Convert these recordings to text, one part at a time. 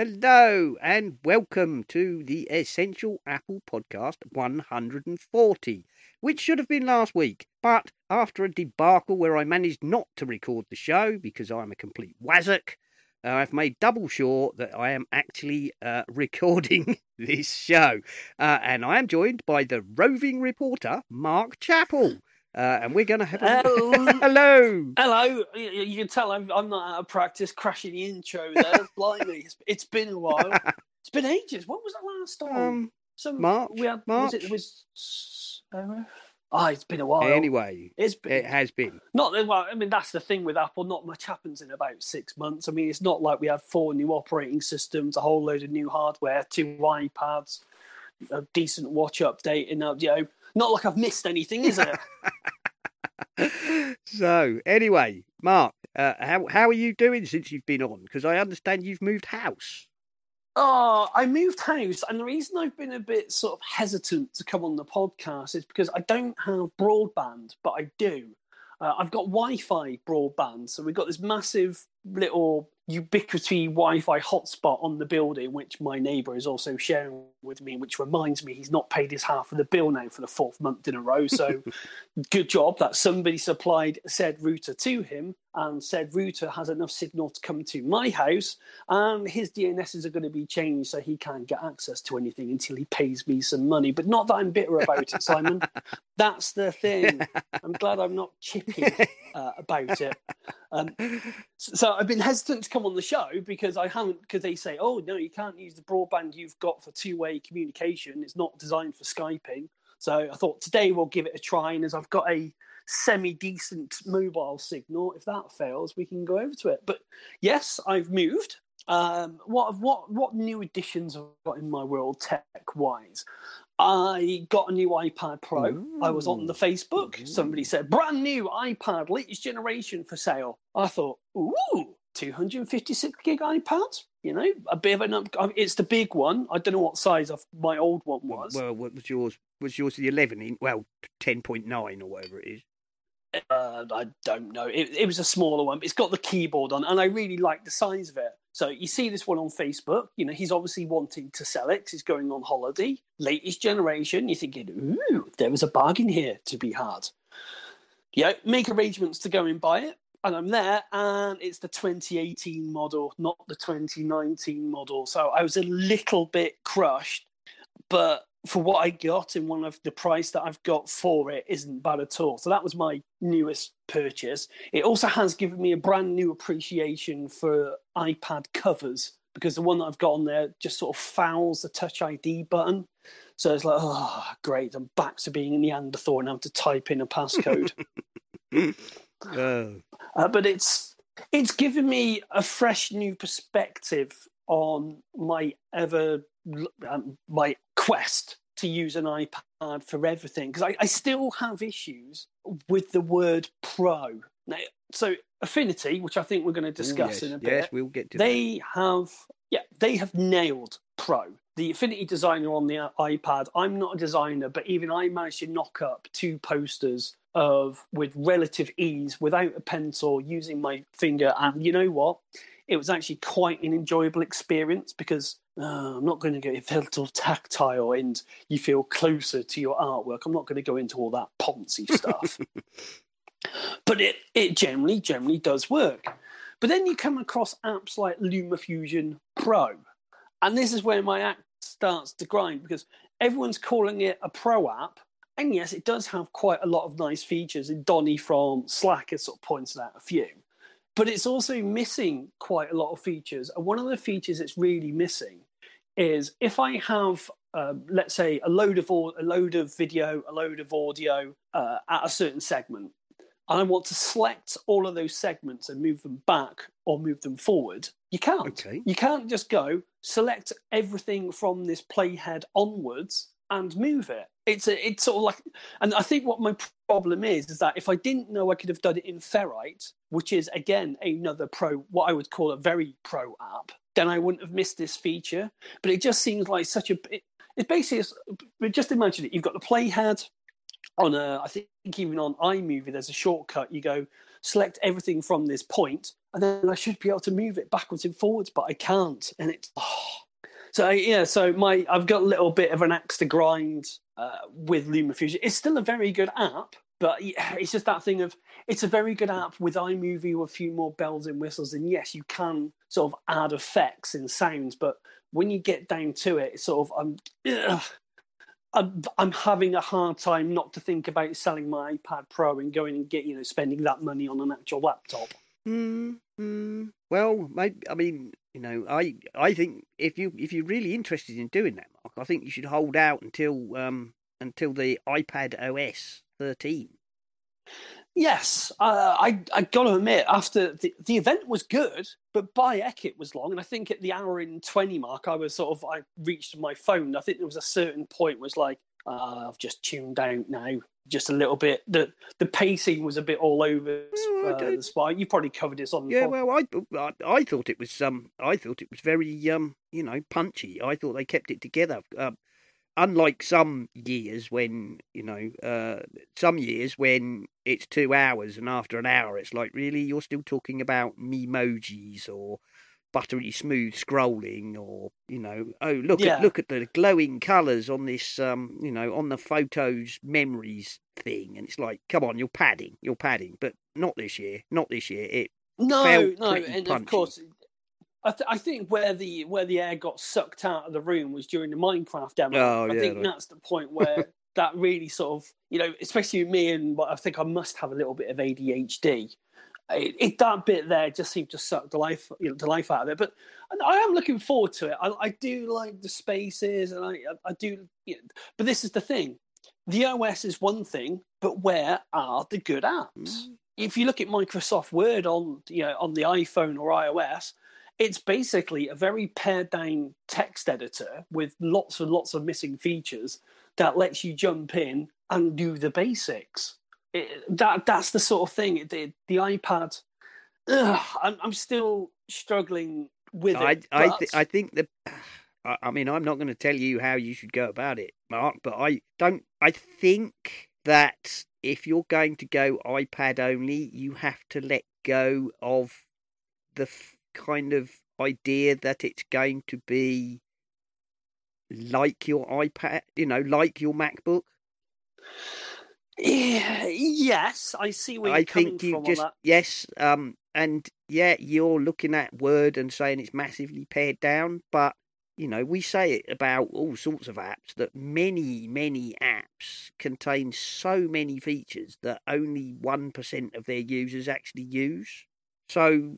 Hello and welcome to the Essential Apple Podcast 140, which should have been last week. But after a debacle where I managed not to record the show because I'm a complete wazzock, uh, I've made double sure that I am actually uh, recording this show. Uh, and I am joined by the roving reporter, Mark Chappell. Uh, and we're going to have a. Hello. Hello. Hello. You, you can tell I'm, I'm not out of practice crashing the intro there. Blimey, it's, it's been a while. It's been ages. When was the last time? Um, Some March, We had, March. Was it, it was. Uh, oh, it's been a while. anyway, it's been it has been. not well. I mean, that's the thing with Apple. Not much happens in about six months. I mean, it's not like we had four new operating systems, a whole load of new hardware, two iPads, a decent watch update, and uh, you know, not like I've missed anything, is it? so anyway, Mark, uh, how how are you doing since you've been on? Because I understand you've moved house. Oh, I moved house, and the reason I've been a bit sort of hesitant to come on the podcast is because I don't have broadband, but I do. Uh, I've got Wi-Fi broadband, so we've got this massive little Ubiquiti Wi-Fi hotspot on the building, which my neighbour is also sharing with me, which reminds me he's not paid his half of the bill now for the fourth month in a row. So, good job that somebody supplied said router to him, and said router has enough signal to come to my house, and his DNSs are going to be changed so he can't get access to anything until he pays me some money. But not that I'm bitter about it, Simon. That's the thing. I'm glad I'm not chippy uh, about it. Um, so, so I've been hesitant to come on the show because I haven't, because they say, oh, no, you can't use the broadband you've got for two way communication. It's not designed for Skyping. So I thought today we'll give it a try. And as I've got a semi decent mobile signal, if that fails, we can go over to it. But yes, I've moved. Um, what what what new additions have I got in my world tech wise? I got a new iPad Pro. I was on the Facebook. Somebody said brand new iPad, latest generation for sale. I thought, ooh, 256 gig iPad. You know, a bit of an up. I mean, It's the big one. I don't know what size of my old one was. Well, what was yours? Was yours the eleven inch? Well, ten point nine or whatever it is. Uh, I don't know. It, it was a smaller one. But it's got the keyboard on, and I really like the size of it. So you see this one on Facebook. You know, he's obviously wanting to sell it he's going on holiday. Latest generation. You're thinking, ooh, there was a bargain here to be had. Yeah, make arrangements to go and buy it. And I'm there, and it's the 2018 model, not the 2019 model. So I was a little bit crushed, but for what I got and one of the price that I've got for it isn't bad at all. So that was my newest purchase. It also has given me a brand new appreciation for iPad covers because the one that I've got on there just sort of fouls the Touch ID button. So it's like, oh, great, I'm back to being a Neanderthal and having to type in a passcode. Oh, Uh, but it's it's given me a fresh new perspective on my ever um, my quest to use an iPad for everything because I, I still have issues with the word pro. Now, so Affinity, which I think we're going to discuss yes, in a bit, yes, we'll get to that. they have yeah they have nailed pro the affinity designer on the ipad i'm not a designer but even i managed to knock up two posters of with relative ease without a pencil using my finger. And you know what? It was actually quite an enjoyable experience because uh, i'm not going to get it felt all tactile and you feel closer to your artwork. I'm not going to go into all that poncy stuff. But it, it generally generally does work. But then you come across apps like LumaFusion Pro, and this is where my act starts to grind because everyone's calling it a pro app. And yes, it does have quite a lot of nice features, and Donny from Slack has sort of pointed out a few. But it's also missing quite a lot of features. And one of the features it's really missing is if I have, um, let's say, a load of a load of video, a load of audio uh, at a certain segment, and I want to select all of those segments and move them back or move them forward, You can't. Okay. You can't just go select everything from this playhead onwards and move it. It's a, it's sort of like, and I think what my problem is is that if I didn't know I could have done it in Ferrite, which is again another pro, what I would call a very pro app, then I wouldn't have missed this feature. But it just seems like such a. It, it's basically, just imagine it. You've got the playhead on a, I think even on iMovie, there's a shortcut. You go select everything from this point, and then I should be able to move it backwards and forwards, but I can't, and it's. Oh. So yeah, so my I've got a little bit of an axe to grind uh, with LumaFusion. It's still a very good app, but it's just that thing of it's a very good app with iMovie with a few more bells and whistles. And yes, you can sort of add effects and sounds, but when you get down to it, it's sort of I'm, ugh, I'm I'm having a hard time not to think about selling my iPad Pro and going and get you know spending that money on an actual laptop. Mm, mm, well, maybe, I mean, you know, I I think if you if you're really interested in doing that, Mark, I think you should hold out until um until the iPad OS 13. Yes, uh, I I got to admit, after the the event was good, but by heck it was long, and I think at the hour and twenty mark, I was sort of I reached my phone. I think there was a certain point was like uh, I've just tuned out now, just a little bit. the The pacing was a bit all over uh, the spot. You probably covered this on. Yeah, well, I, I I thought it was um I thought it was very um you know punchy. I thought they kept it together. Uh, unlike some years when you know uh, some years when it's two hours and after an hour it's like really you're still talking about memojis or buttery smooth scrolling or you know oh look Yeah. at look at the glowing colours on this um you know on the photos memories thing and it's like come on you're padding you're padding but not this year not this year it No, no, and punchy. of course, I, th- I think where the where the air got sucked out of the room was during the Minecraft demo. Oh, I yeah, think that's the point where that really sort of you know, especially me and but I think I must have a little bit of ADHD. It, it that bit there just seemed to suck the life you know the life out of it. But I am looking forward to it. I, I do like the spaces, and I I do. You know, but this is the thing: the OS is one thing, but where are the good apps? Mm. If you look at Microsoft Word on you know on the iPhone or iOS, it's basically a very pared down text editor with lots and lots of missing features that lets you jump in and do the basics. It, that that's the sort of thing. The, the iPad, ugh, I'm, I'm still struggling with I it. I, but- th- I think the. I I mean, I'm not going to tell you how you should go about it, Mark, but I don't. I think that if you're going to go iPad only, you have to let go of the f- kind of idea that it's going to be like your iPad, you know, like your MacBook. Yeah, yes, I see where you're I coming think you from just yes, um, and yeah, you're looking at Word and saying it's massively pared down, but you know we say it about all sorts of apps that many, many apps contain so many features that only one percent of their users actually use. So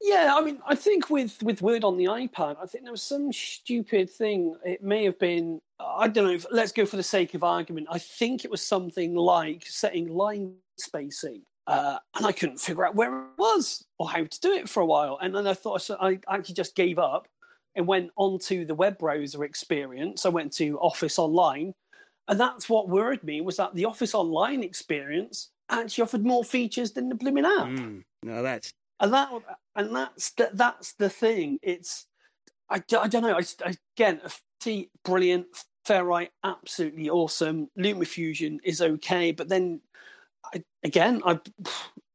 Yeah, I mean, I think with with Word on the iPad, I think there was some stupid thing. It may have been, I don't know. If, let's go for the sake of argument. I think it was something like setting line spacing, uh, and I couldn't figure out where it was or how to do it for a while. And then I thought so I actually just gave up and went onto the web browser experience. I went to Office Online, and that's what worried me was that the Office Online experience actually offered more features than the blooming app mm, no, that's and that and that's the, that's the thing. It's I, I don't know. I, again, brilliant, Ferrite, absolutely awesome. LumaFusion is okay, but then I, again, I,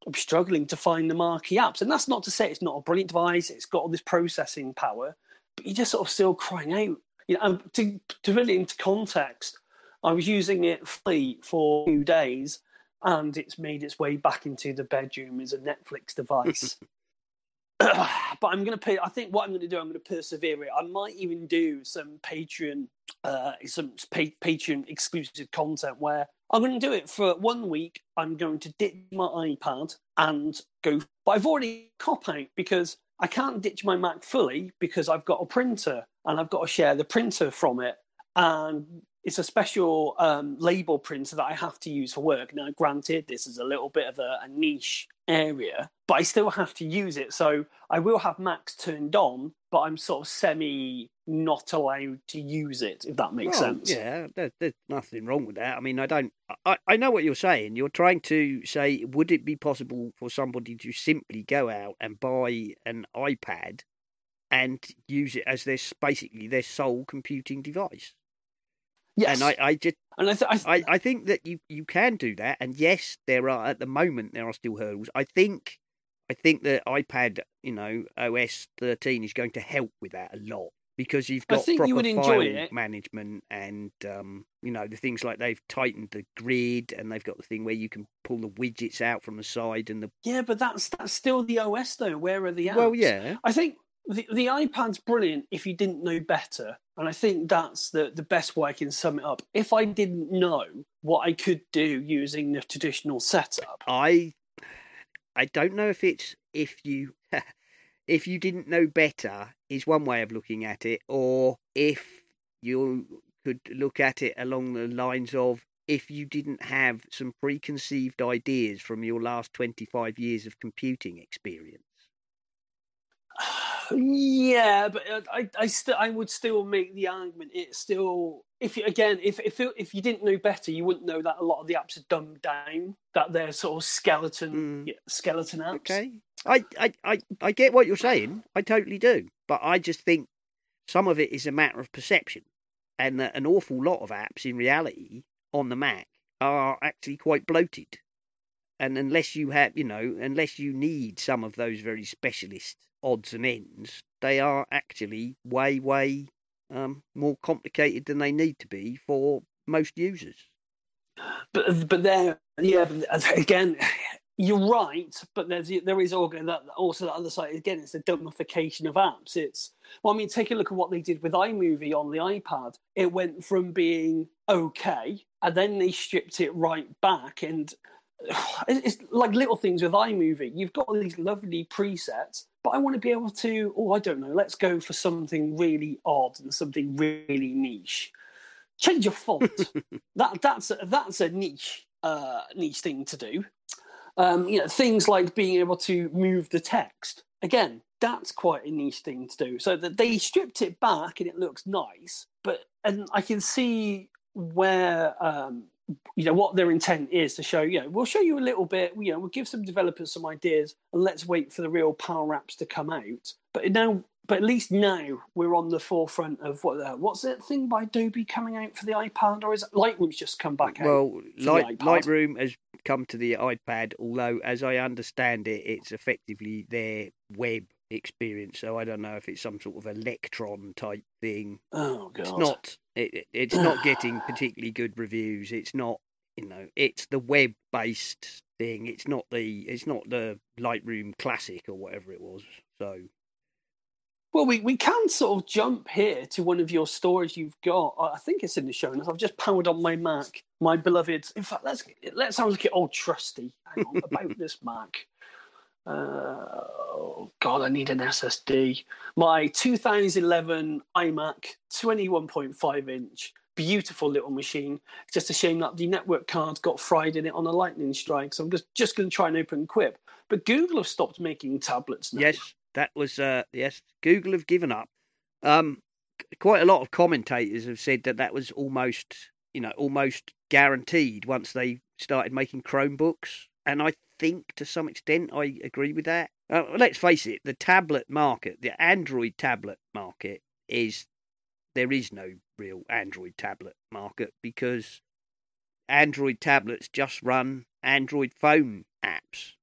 I'm struggling to find the marquee apps, and that's not to say it's not a brilliant device. It's got all this processing power, but you're just sort of still crying out. You know, and to to really into context, I was using it free for two days, and it's made its way back into the bedroom as a Netflix device. but I'm going to pay. I think what I'm going to do, I'm going to persevere it. I might even do some Patreon, uh, some pa- Patreon exclusive content where I'm going to do it for one week. I'm going to ditch my iPad and go. But I've already cop out because I can't ditch my Mac fully because I've got a printer and I've got to share the printer from it. And it's a special um, label printer that I have to use for work. Now, granted, this is a little bit of a, a niche area, but I still have to use it. So I will have Macs turned on, but I'm sort of semi not allowed to use it, if that makes Well, sense. Yeah, there, there's nothing wrong with that. I mean, I don't. I, I know what you're saying. You're trying to say, would it be possible for somebody to simply go out and buy an iPad and use it as their basically their sole computing device? Yes. And I, I just, and I, th- I, th- I, I think that you, you can do that. And yes, there are at the moment there are still hurdles. I think, I think that iPad, you know, OS 13 is going to help with that a lot because you've got proper you would enjoy file management and um, you know the things like they've tightened the grid and they've got the thing where you can pull the widgets out from the side and the yeah, but that's that's still the OS though. Where are the apps? well, yeah, I think the, the iPad's brilliant if you didn't know better. And I think that's the, the best way I can sum it up. If I didn't know what I could do using the traditional setup, I I don't know if it's if you if you didn't know better is one way of looking at it, or if you could look at it along the lines of if you didn't have some preconceived ideas from your last 25 years of computing experience. yeah, but uh, I, I still, I would still make the argument. It's still, if you, again, if if it, if you didn't know better, you wouldn't know that a lot of the apps are dumbed down. That they're sort of skeleton, Mm. yeah, skeleton apps. Okay. I, I, I, I get what you're saying. I totally do. But I just think some of it is a matter of perception. And that an awful lot of apps in reality on the Mac are actually quite bloated. And unless you have, you know, unless you need some of those very specialist odds and ends, they are actually way, way um, more complicated than they need to be for most users. But but there, yeah, again, you're right. But there's there is also the other side. Again, it's the dumbification of apps. It's well, I mean, take a look at what they did with iMovie on the iPad. It went from being okay, and then they stripped it right back, and it's like little things with iMovie. You've got all these lovely presets, but I want to be able to. Oh, I don't know. Let's go for something really odd and something really niche. Change your font. that that's a, that's a niche uh, niche thing to do. Um, you know, things like being able to move the text. Again, that's quite a niche thing to do. So that they stripped it back and it looks nice, but and I can see where um, you know what their intent is to show. You know, we'll show you a little bit. You know, we'll give some developers some ideas, and let's wait for the real power apps to come out. But now, but at least now we're on the forefront of what uh, what's that thing by Adobe coming out for the iPad, or is it Lightroom's just come back out? Well, Light. Lightroom has come to the iPad, although, as I understand it, it's effectively their web experience. So I don't know if it's some sort of Electron type thing. Oh god, It's not. It, it- it's not getting particularly good reviews. It's not. You know, it's the web-based thing. It's not the. It's not the Lightroom Classic or whatever it was. So Well, we, we can sort of jump here to one of your stories you've got. I I think it's in the show notes. I've just powered on my Mac, my beloved. In fact, let's let's have a look at old trusty. Hang on about this Mac. Oh God, I need an SSD. My 2011 iMac, 21.5 inch, beautiful little machine. It's just a shame that the network card got fried in it on a lightning strike. So I'm just just going to try and open Quip. But Google have stopped making tablets now. yes, that was. Uh, yes, Google have given up. Um, quite a lot of commentators have said that that was almost, you know, almost guaranteed once they started making Chromebooks, and I think to some extent I agree with that. Uh, let's face it, the tablet market, the Android tablet market, is there is no real Android tablet market because Android tablets just run Android phone apps.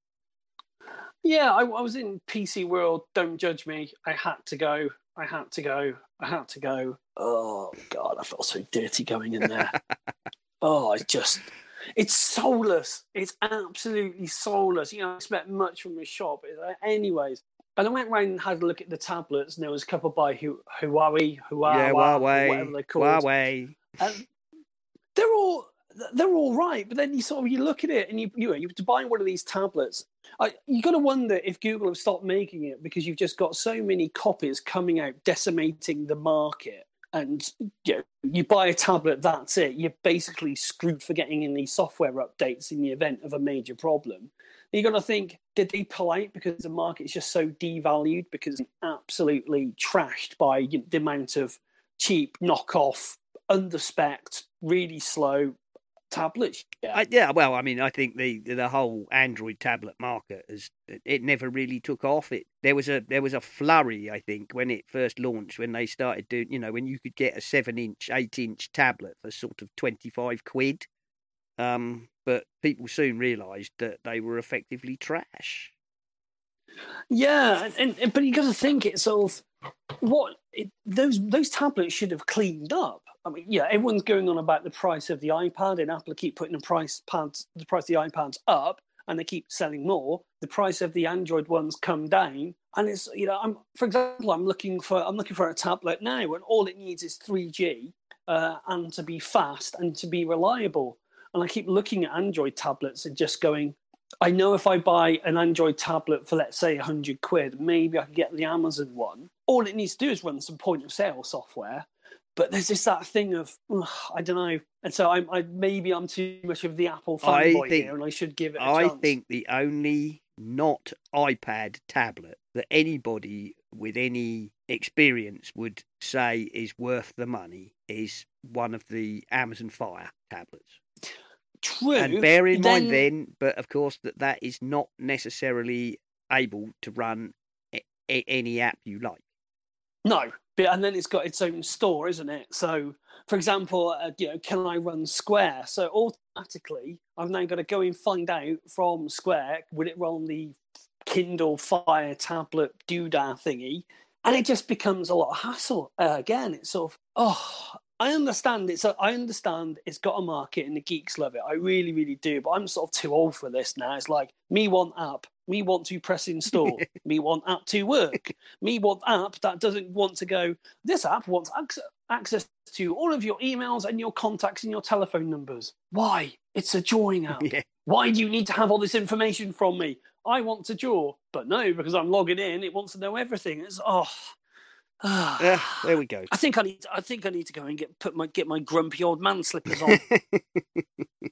Yeah, I, I was in PC World. Don't judge me. I had to go. I had to go. I had to go. Oh God, I felt so dirty going in there. oh, I just, it's soulless. It's absolutely soulless. You know, I expect much from a shop. Anyways, and I went round and had a look at the tablets, and there was a couple by Hu- Huawei, Huawei, yeah, whatever Huawei, they're called. Huawei. And they're all they're all right, but then you sort of you look at it and you you know, you buy one of these tablets. I, you got to wonder if Google have stopped making it because you've just got so many copies coming out, decimating the market. And you, know, you buy a tablet, that's it. You're basically screwed for getting any software updates in the event of a major problem. You got to think, did they out because the market is just so devalued because it's absolutely trashed by you know, the amount of cheap knockoff, underspec, really slow tablets. Yeah. I, yeah, well, I mean, I think the the whole Android tablet market is it never really took off. It there was a there was a flurry, I think, when it first launched, when they started doing, you know, when you could get a seven inch, eight inch tablet for sort of twenty five quid. Um, but people soon realised that they were effectively trash. Yeah, and, and but you got to think it's sort of what it, those those tablets should have cleaned up. I mean, yeah, everyone's going on about the price of the iPad, and Apple keep putting the price pads, the price of the iPads up, and they keep selling more. The price of the Android ones come down, and it's you know, I'm for example, I'm looking for I'm looking for a tablet now, and all it needs is 3G uh, and to be fast and to be reliable. And I keep looking at Android tablets and just going, I know if I buy an Android tablet for let's say 100 quid, maybe I can get the Amazon one. All it needs to do is run some point of sale software. But there's just that thing of I don't know, and so I'm I, maybe I'm too much of the Apple fanboy here, and I should give it. I chance. think the only not iPad tablet that anybody with any experience would say is worth the money is one of the Amazon Fire tablets. True. And bear in then... mind then, but of course, that that is not necessarily able to run a- a- any app you like. No, but and then it's got its own store, isn't it? So, for example, uh, you know, can I run Square? So automatically, I've now got to go and find out from Square will it run the Kindle Fire tablet doodah thingy, and it just becomes a lot of hassle. Uh, again, it's sort of oh, I understand it's a, I understand it's got a market and the geeks love it. I really, really do. But I'm sort of too old for this now. It's like me want app, me want to press install, me want app to work, me want app that doesn't want to go. This app wants access to all of your emails and your contacts and your telephone numbers. Why? It's a join app. Yeah. Why do you need to have all this information from me? I want to draw, but no, because I'm logging in, it wants to know everything. It's oh, uh, there we go. I think I need. To, I think I need to go and get put my get my grumpy old man slippers on.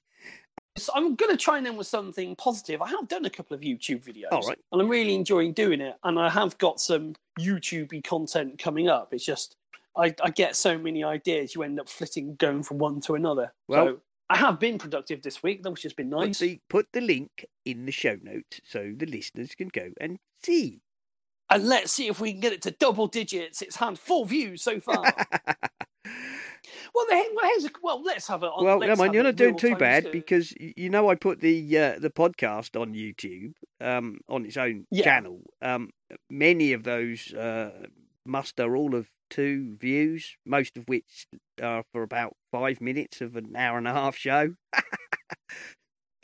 so I'm going to try and end with something positive. I have done a couple of YouTube videos, All right. and I'm really enjoying doing it. And I have got some YouTubey content coming up. It's just I, I get so many ideas, you end up flitting, going from one to another. Well, so I have been productive this week, which has been nice. Put the, put the link in the show notes so the listeners can go and see and let's see if we can get it to double digits. It's had four views so far. well, here's a, well, let's have it. On, Well, come on, you're not doing too bad to... because you know I put the uh, the podcast on YouTube um, on its own yeah. channel. Um, many of those uh, muster all of two views, most of which are for about five minutes of an hour and a half show.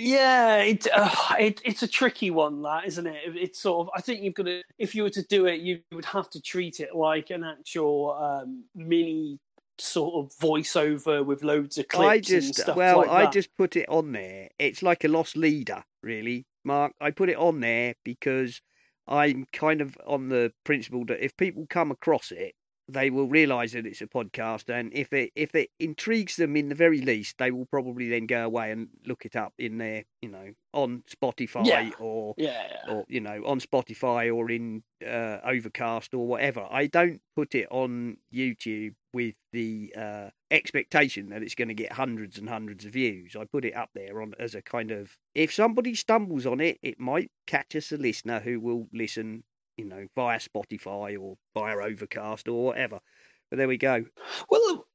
Yeah, it, uh, it, it's a tricky one, that isn't it? It's sort of. I think you've got to. If you were to do it, you would have to treat it like an actual um, mini sort of voiceover with loads of clips I just, and stuff well, like I just put it on there. It's like a lost leader, really, Mark. I put it on there because I'm kind of on the principle that if people come across it, they will realise that it's a podcast, and if it if it intrigues them in the very least, they will probably then go away and look it up in their you know on Spotify yeah. or yeah, yeah, or you know on Spotify or in uh, Overcast or whatever. I don't put it on YouTube with the uh, expectation that it's going to get hundreds and hundreds of views. I put it up there on as a kind of if somebody stumbles on it, it might catch us a listener who will listen you know, via Spotify or via Overcast or whatever. But there we go. Well,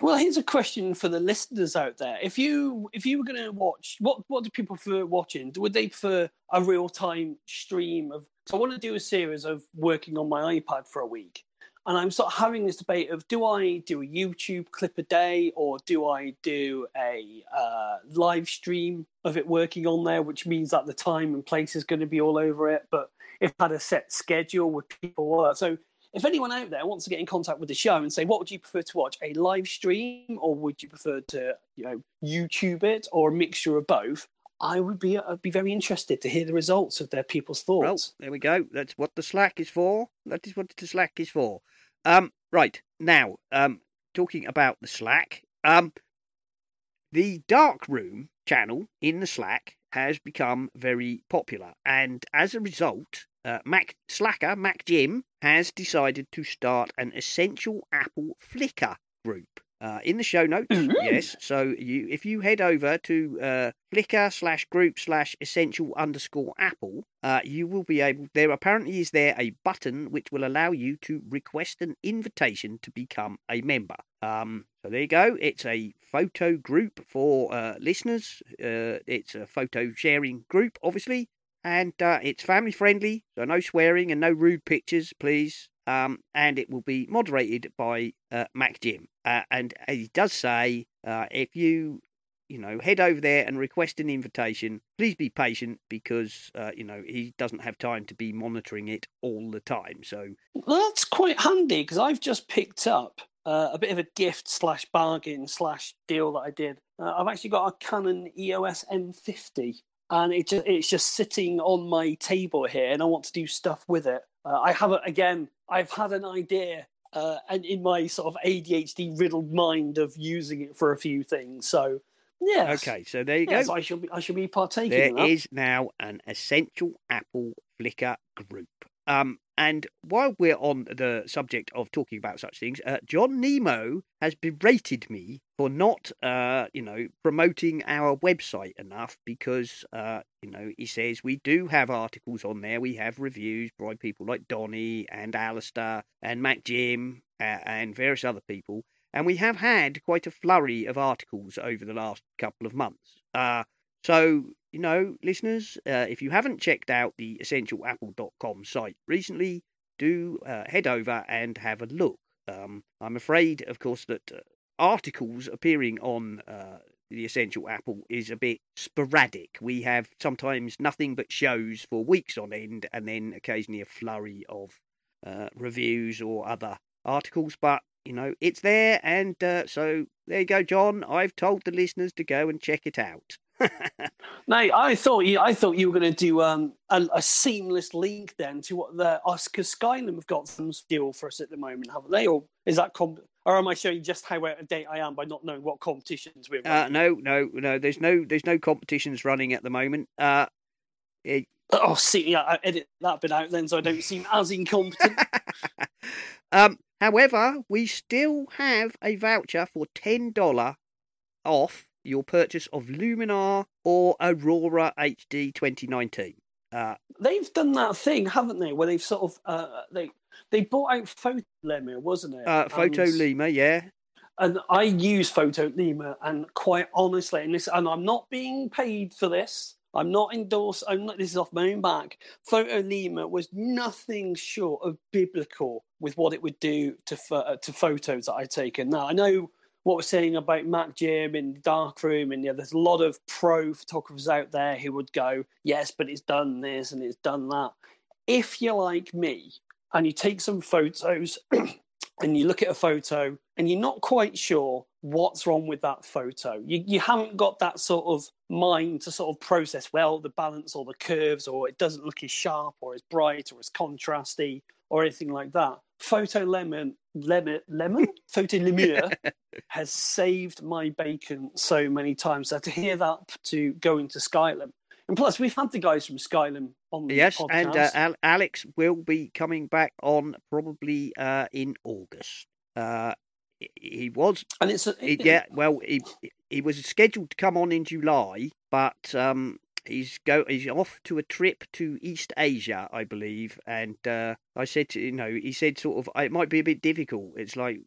well, here's a question for the listeners out there. If you if you were going to watch, what what do people prefer watching? Would they prefer a real time stream of? So I want to do a series of working on my iPad for a week, and I'm sort of having this debate of do I do a YouTube clip a day or do I do a uh, live stream of it working on there, which means that the time and place is going to be all over it, but if I had a set schedule with people. So if anyone out there wants to get in contact with the show and say, what would you prefer to watch, a live stream, or would you prefer to, you know, YouTube it, or a mixture of both? I would be I'd be very interested to hear the results of their people's thoughts. Well, there we go. That's what the Slack is for. That is what the Slack is for. Um, right now, um, talking about the Slack. Um, the dark room channel in the Slack has become very popular, and as a result, uh, Mac Slacker Mac Jim has decided to start an essential Apple Flickr group. Uh, in the show notes, Mhm. yes. So you, if you head over to uh, Flickr slash group slash essential underscore Apple, uh, you will be able. There apparently is there a button which will allow you to request an invitation to become a member. Um, so there you go. It's a photo group for uh, listeners. Uh, it's a photo sharing group, obviously, and uh, it's family friendly. So no swearing and no rude pictures, please. Um, and it will be moderated by uh, Mac Jim. Uh, and he does say uh, if you you know head over there and request an invitation, please be patient because uh, you know he doesn't have time to be monitoring it all the time. So Well, that's quite handy because I've just picked up uh, a bit of a gift slash bargain slash deal that I did. Uh, I've actually got a Canon EOS M50, and it just, it's just sitting on my table here, and I want to do stuff with it. Uh, I have a, again, I've had an idea. Uh, and in my sort of ADHD riddled mind of using it for a few things, so yeah. okay, so there you Yes, go. I should be. I should be partaking. There in that. is now an essential Apple Flickr group. Um, and while we're on the subject of talking about such things, uh, John Nemo has berated me for not, uh, you know, promoting our website enough because, uh, you know, he says we do have articles on there. We have reviews by people like Donny and Alistair and Mac Jim uh, and various other people. And we have had quite a flurry of articles over the last couple of months. So, you know, listeners, uh, if you haven't checked out the essentialapple.com site recently, do uh, head over and have a look. Um, I'm afraid, of course, that uh, articles appearing on uh, the Essential Apple is a bit sporadic. We have sometimes nothing but shows for weeks on end, and then occasionally a flurry of uh, reviews or other articles. But you know, it's there, and uh, so there you go, John. I've told the listeners to go and check it out. No, I thought you. I thought you were going to do um, a, a seamless link then to what the Oscar Skylum have got some deal for us at the moment, haven't they? Or is that comp- or am I showing just how out of date I am by not knowing what competitions we're Uh, no, no, no. There's no, there's no competitions running at the moment. Uh, it, Oh, see, yeah, I edit that bit out then, so I don't seem as incompetent. um, however, we still have a voucher for ten dollar off your purchase of Luminar or Aurora HD 2019. Uh, they've done that thing, haven't they? Where they've sort of uh, they they bought out Photolemur, wasn't it? uh, Photo And- yeah. and I use Photolemur, and quite honestly, and this, and I'm not being paid for this. I'm not endorsed. I'm not. This is off my own back. Photolemur was nothing short of biblical with what it would do to uh, to photos that I'd taken. Now I know what we're saying about Mac Jim and Darkroom, and yeah, there's a lot of pro photographers out there who would go, yes, but it's done this and it's done that. If you're like me and you take some photos and you look at a photo and you're not quite sure what's wrong with that photo. You, you haven't got that sort of mind to sort of process, well, the balance or the curves, or it doesn't look as sharp or as bright or as contrasty or anything like that. Photo Lemon, Lemon, Lemon? Photo Lemure has saved my bacon so many times. So to hear that to go into Skylum. And plus, we've had the guys from Skylum on the Yes, podcast. and uh, Al- Alex will be coming back on probably uh, in August. Uh, he- was and it's a, He- yeah, well, he he was scheduled to come on in July, but um, he's go he's off to a trip to East Asia, I believe. And uh, I said, to, you know, he said sort of it might be a bit difficult. It's like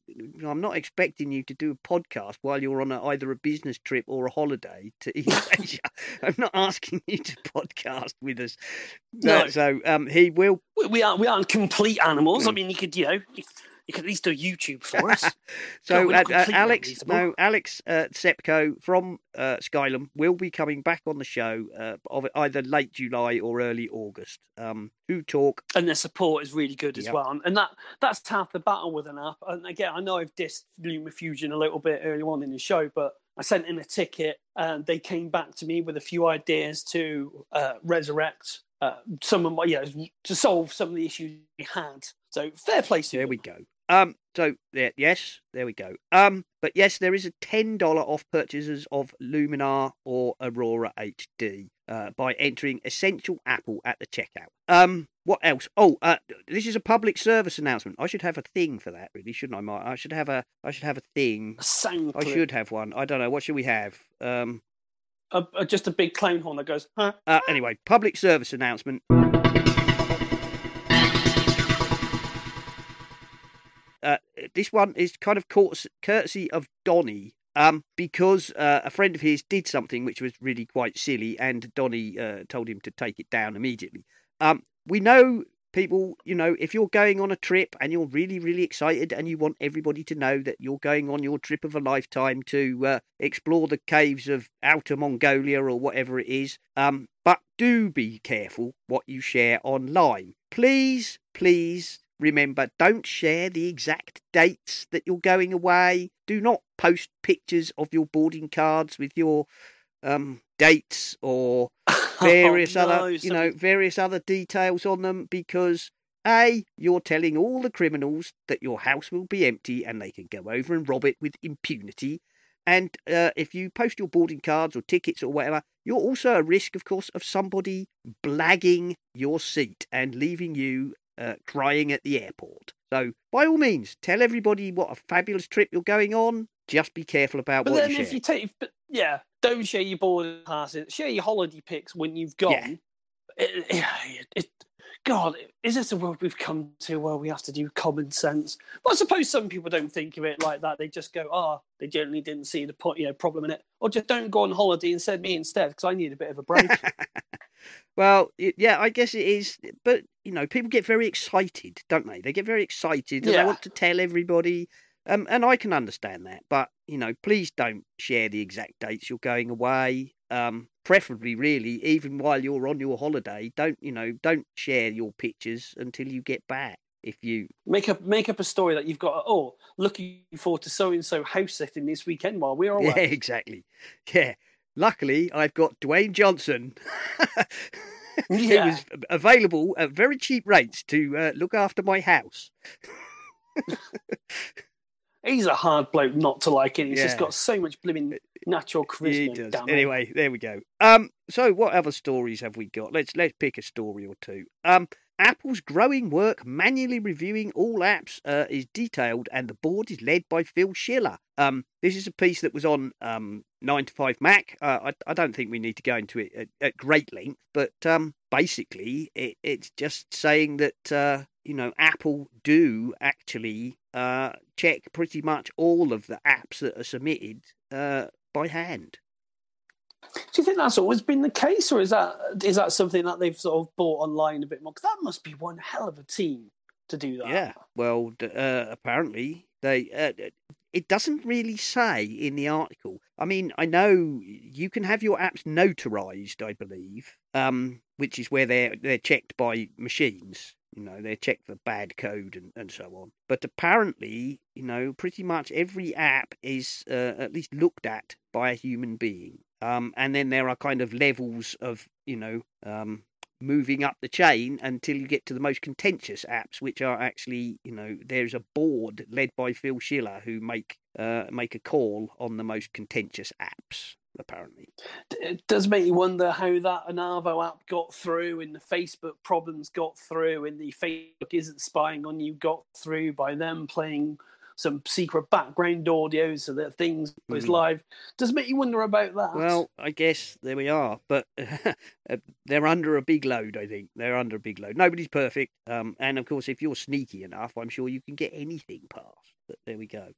I'm not expecting you to do a podcast while you're on a, either a business trip or a holiday to East Asia. I'm not asking you to podcast with us. No. Uh, so um, he will we, we aren't we aren't complete animals. Hmm. I mean, you could you know you, you could at least do YouTube for us. So uh, uh, Alex, no, Alex uh, Tsepko from uh, Skylum will be coming back on the show uh, of either late July or early August um, to talk. and their support is really good as well. And, that that's half the battle with an app. And again, I know I've dissed LumaFusion a little bit early on in the show, but I sent in a ticket and they came back to me with a few ideas to uh, resurrect uh, some of my, yeah, to solve some of the issues we had. So fair play to There them. we go. Um, so there, yes, there we go. Um, but yes, there is a ten dollar off purchases of Luminar or Aurora HD uh, by entering Essential Apple at the checkout. Um, what else? Oh, uh, this is a public service announcement. I should have a thing for that, really, shouldn't I? Mark? I should have a, I should have a thing. A sound I should have one. I don't know. What should we have? Um, A, a- just a big clown horn that goes, huh? uh, anyway, public service announcement. This one is kind of courtesy, of Donny, um, because uh, a friend of his did something which was really quite silly, and Donny uh, told him to take it down immediately. Um, we know people, you know, if you're going on a trip and you're really, really excited and you want everybody to know that you're going on your trip of a lifetime to uh, explore the caves of Outer Mongolia or whatever it is, um, but do be careful what you share online. Please, please remember, don't share the exact dates that you're going away. Do not post pictures of your boarding cards with your um, dates or various Oh, no, other, you know, various other details on them because a you're telling all the criminals that your house will be empty and they can go over and rob it with impunity. And uh, if you post your boarding cards or tickets or whatever, you're also at risk, of course, of somebody blagging your seat and leaving you uh, crying at the airport. So, by all means, tell everybody what a fabulous trip you're going on. Just be careful about But what then you if share. you take, but yeah, don't share your boarding passes. Share your holiday pics when you've gone. Yeah. It, it, it, God, is this a world we've come to where we have to do common sense? Well, I suppose some people don't think of it like that. They just go, "Ah, they generally didn't see the point, you know, problem in it," or just don't go on holiday and send me instead because I need a bit of a break. Well, yeah, I guess it is, but you know, people get very excited, don't they? They get very excited and they want to tell everybody, um, and I can understand that. But you know, please don't share the exact dates you're going away. Um, preferably, really, even while you're on your holiday, don't you know, don't share your pictures until you get back. If you, make up make up a story that you've got. Oh, looking forward to so and so house sitting this weekend while we're away. yeah, exactly, yeah. Luckily, I've got Dwayne Johnson. who Yeah. is available at very cheap rates to uh, look after my house. He's a hard bloke not to like, and he's just got so much blooming natural charisma. Anyway, there we go. Um, so what other stories have we got? Let's let's pick a story or two. Um, Apple's growing work manually reviewing all apps uh, is detailed, and the board is led by Phil Schiller. Um, this is a piece that was on um, Nine to Five Mac. Uh, I, I don't think we need to go into it at, at great length, but um, basically, it, it's just saying that uh, you know Apple do actually uh, check pretty much all of the apps that are submitted uh, by hand. Do you think that's always been the case, or is that is that something that they've sort of bought online a bit more? Because that must be one hell of a team to do that. Yeah. Well, uh, apparently they. Uh, it doesn't really say in the article. I mean, I know you can have your apps notarized, I believe, um, which is where they're they're checked by machines. You know, they check for bad code and, and so on. But apparently, you know, pretty much every app is uh, at least looked at by a human being. Um, and then there are kind of levels of, you know, um, moving up the chain until you get to the most contentious apps, which are actually, you know, there's a board led by Phil Schiller who make uh, make a call on the most contentious apps. Apparently, It does make you wonder how that Onavo app got through, and the Facebook problems got through, and the Facebook isn't spying on you got through by them playing some secret background audio so that things was Mhm. live. Does make you wonder about that. well, I guess there we are, but uh, they're under a big load. I think they're under a big load. Nobody's perfect, um, and of course, if you're sneaky enough, I'm sure you can get anything past. But there we go.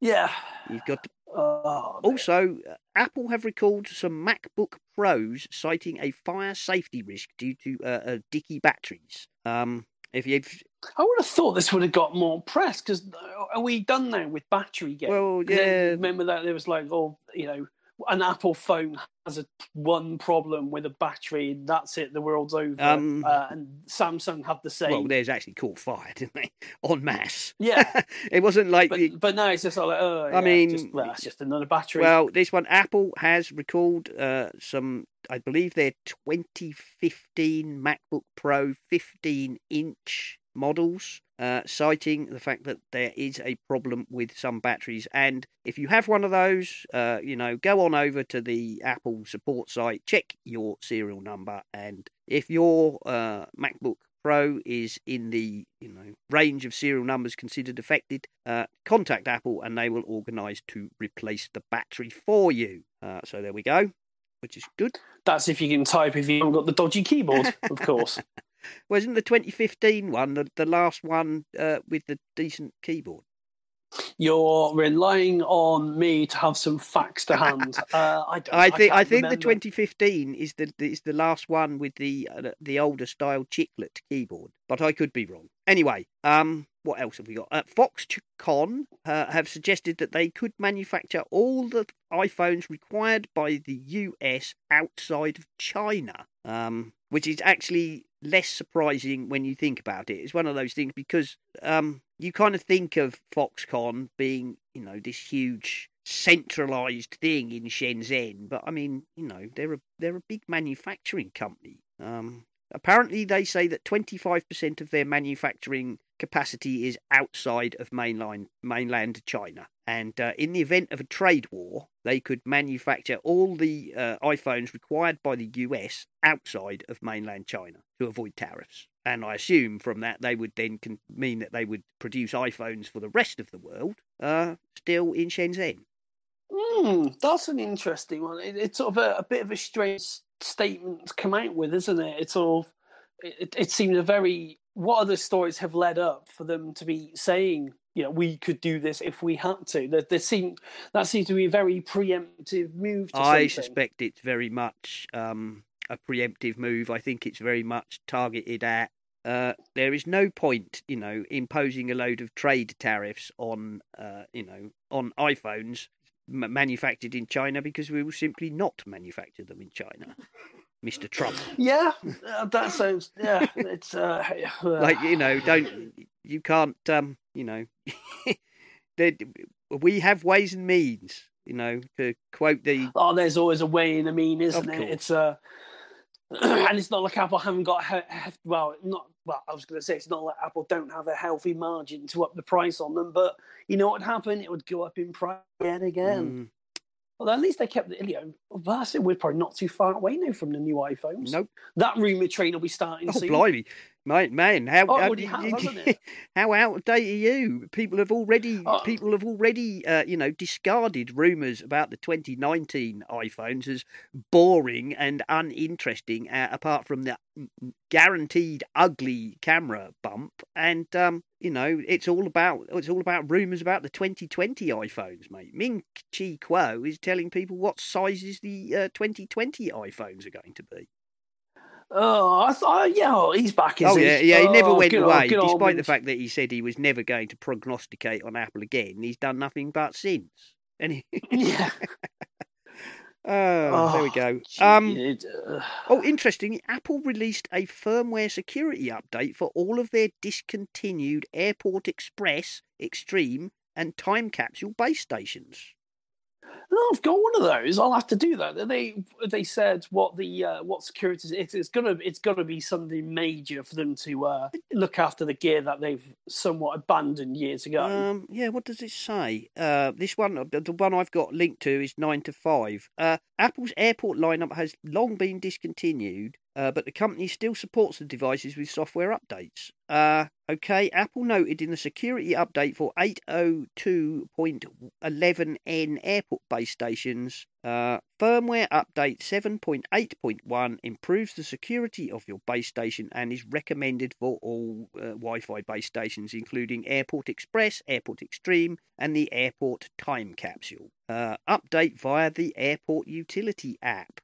yeah. You've got Oh. Also, uh, Apple have recalled some MacBook Pros citing a fire safety risk due to uh, uh, dicky batteries. Um, if you've I would have thought this would have got more press because are we done now with battery game? well, yeah, Remember that there was like, oh, you know, an Apple phone has a one problem with a battery, and that's it, the world's over. Um, uh, and Samsung have the same. well, theirs actually caught fire, didn't they? En masse. yeah, it wasn't like but the. but now it's just all like, oh, I yeah, mean, just, well, it's just another battery. Well, this one, Apple has recalled uh, some. I believe their 2015 MacBook Pro 15 inch models, uh, citing the fact that there is a problem with some batteries. And if you have one of those, uh, you know, go on over to the Apple support site, check your serial number, and if your uh, MacBook Pro is in the you know range of serial numbers considered affected, uh, contact Apple and they will organise to replace the battery for you. Uh, so there we go, which is good. That's if you can type if you haven't got the dodgy keyboard, of course. Wasn't the 2015 one the, the last one uh, with the decent keyboard? You're relying on me to have some facts to hand. Uh, I, don't, I think I, can't think the 2015 is the is the last one with the uh, the older style chiclet keyboard, but I could be wrong. Anyway, um, what else have we got? Uh, Foxconn uh, have suggested that they could manufacture all the iPhones required by the US outside of China, um, which is actually less surprising when you think about it. It's one of those things because um, you kind of think of Foxconn being, you know, this huge centralized thing in Shenzhen, but I mean, you know, they're a they're a big manufacturing company. Um, apparently, they say that 25% of their manufacturing capacity is outside of mainland mainland China, and uh, in the event of a trade war, they could manufacture all the uh, iPhones required by the US outside of mainland China to avoid tariffs. And I assume from that they would then con- mean that they would produce iPhones for the rest of the world, uh, still in Shenzhen. Hmm, that's an interesting one. It, it's sort of a, a bit of a strange statement to come out with, isn't it? It's sort of it, it seems a very what other stories have led up for them to be saying, you know, we could do this if we had to. That there seem that seems to be a very preemptive move. To I something. suspect it's very much um, a preemptive move. I think it's very much targeted at. Uh, there is no point, you know, imposing a load of trade tariffs on, uh, you know, on iPhones manufactured in China because we will simply not manufacture them in China, Mister Trump. Yeah, uh, that sounds. Yeah, it's uh, Like you know, don't you can't, um, you know, we have ways and means, you know, to quote the Oh, there's always a way and a mean, isn't it? It's uh, and it's not like Apple haven't got a he- he- well, not well. I was going to say it's not like Apple don't have a healthy margin to up the price on them, but you know what would happen? It would go up in price yet again. Mm, Well, at least they kept the you know. It. We're probably not too far away now from the new iPhones. nope. That rumor train will be starting Oh, soon. blimey, man, man, how Oh, how, already has, how out of date are you? People have already Oh. people have already uh, you know discarded rumours about the 2019 iPhones as boring and uninteresting, uh, apart from the guaranteed ugly camera bump. And um, you know, it's all about it's all about rumours about the 2020 iPhones, mate. Ming Chi Kuo is telling people what sizes the uh, 2020 iPhones are going to be. Oh, I thought, yeah, oh, he's back. Oh he? yeah, yeah. He never Oh, went good old- away, old despite the fact that he said he was never going to prognosticate on Apple again. He's done nothing but since. And he, Yeah. oh, there we Oh, go. Um, uh, oh, interesting. Apple released a firmware security update for all of their discontinued Airport Express, Extreme, and Time Capsule base stations. I've got one of those. I'll have to do that. They they said what the uh, what security it's, it's gonna it's gonna be something major for them to uh, look after the gear that they've somewhat abandoned years ago. Um, yeah, what does it say? Uh, this one, the the one I've got linked to is nine to five. Uh, Apple's airport lineup has long been discontinued, uh, but the company still supports the devices with software updates. Uh, okay, Apple noted in the security update for 802.11n airport base stations, uh, firmware update 7.8.1 improves the security of your base station and is recommended for all uh, Wi Fi base stations, including Airport Express, Airport Extreme, and the Airport Time Capsule. Uh, update via the Airport Utility app.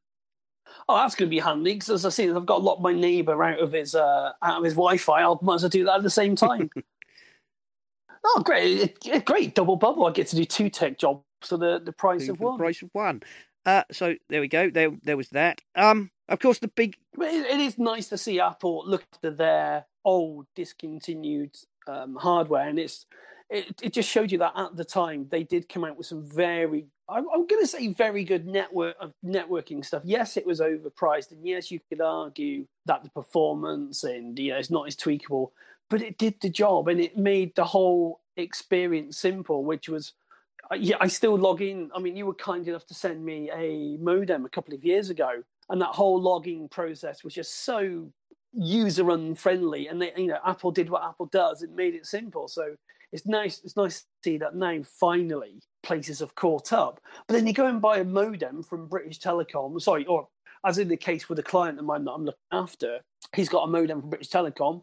Oh, that's going to be handy because, as I say, I've got to lock my neighbour out of his uh, out of his Wi-Fi. I'll might as well do that at the same time. oh, great! Great double bubble. I get to do two tech jobs for the the price Two of one. price of one. Uh, so there we go. There, there was that. Um, of course, the big it, it is nice to see Apple look after their old discontinued um, hardware, and it's it, it just showed you that at the time they did come out with some very I'm, I'm going to say very good network of networking stuff. Yes, it was overpriced, and yes, you could argue that the performance and you know it's not as tweakable. but it did the job and it made the whole experience simple, which was. uh, Yeah, I still log in. I mean, you were kind enough to send me a modem a couple of years ago, and that whole logging process was just so user unfriendly. And they, you know, Apple did what Apple does; it made it simple. So it's nice. It's nice to see that now finally places have caught up. But then you go and buy a modem from British Telecom. Sorry, or as in the case with a client of mine that I'm looking after, he's got a modem from British Telecom,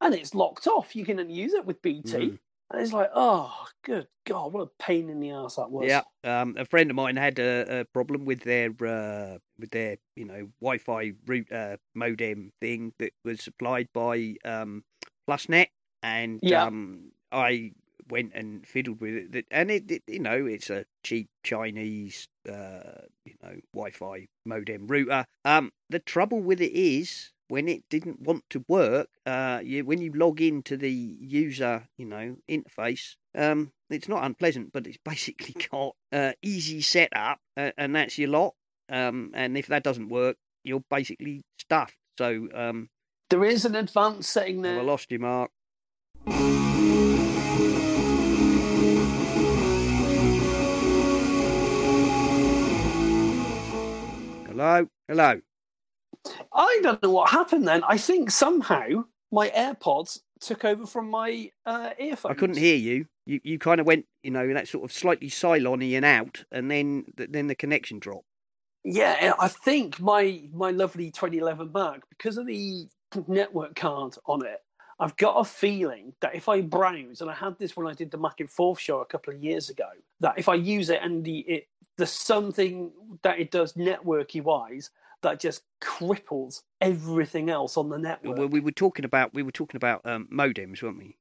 and it's locked off. You can use it with BT. Mm. And it's like, oh, good God, what a pain in the ass that was. Yeah, um, a friend of mine had a, a problem with their uh, with their you know Wi-Fi route uh, modem thing that was supplied by um, PlusNet, and Yeah. um, I went and fiddled with it. And it, it, you know, it's a cheap Chinese uh, you know Wi-Fi modem router. Um, the trouble with it is when it didn't want to work, uh, you, when you log into the user, you know, interface, um, it's not unpleasant, but it's basically got uh, easy setup, uh, and that's your lot. Um, and if that doesn't work, you're basically stuffed. So um, There is an advanced setting well, I there. lost you, Mark. Hello, hello. I don't know what happened then. I think somehow my AirPods took over from my uh, earphones. I couldn't hear you. You you kind of went, you know, in that sort of slightly Cylon-y and out, and then then the connection dropped. Yeah, I think my my lovely 2011 Mac, because of the network card on it, I've got a feeling that if I browse, and I had this when I did the Mac in Fourth show a couple of years ago, that if I use it and the it there's something that it does networky wise that just cripples everything else on the network. Well, we were talking about we were talking about um, modems, weren't we?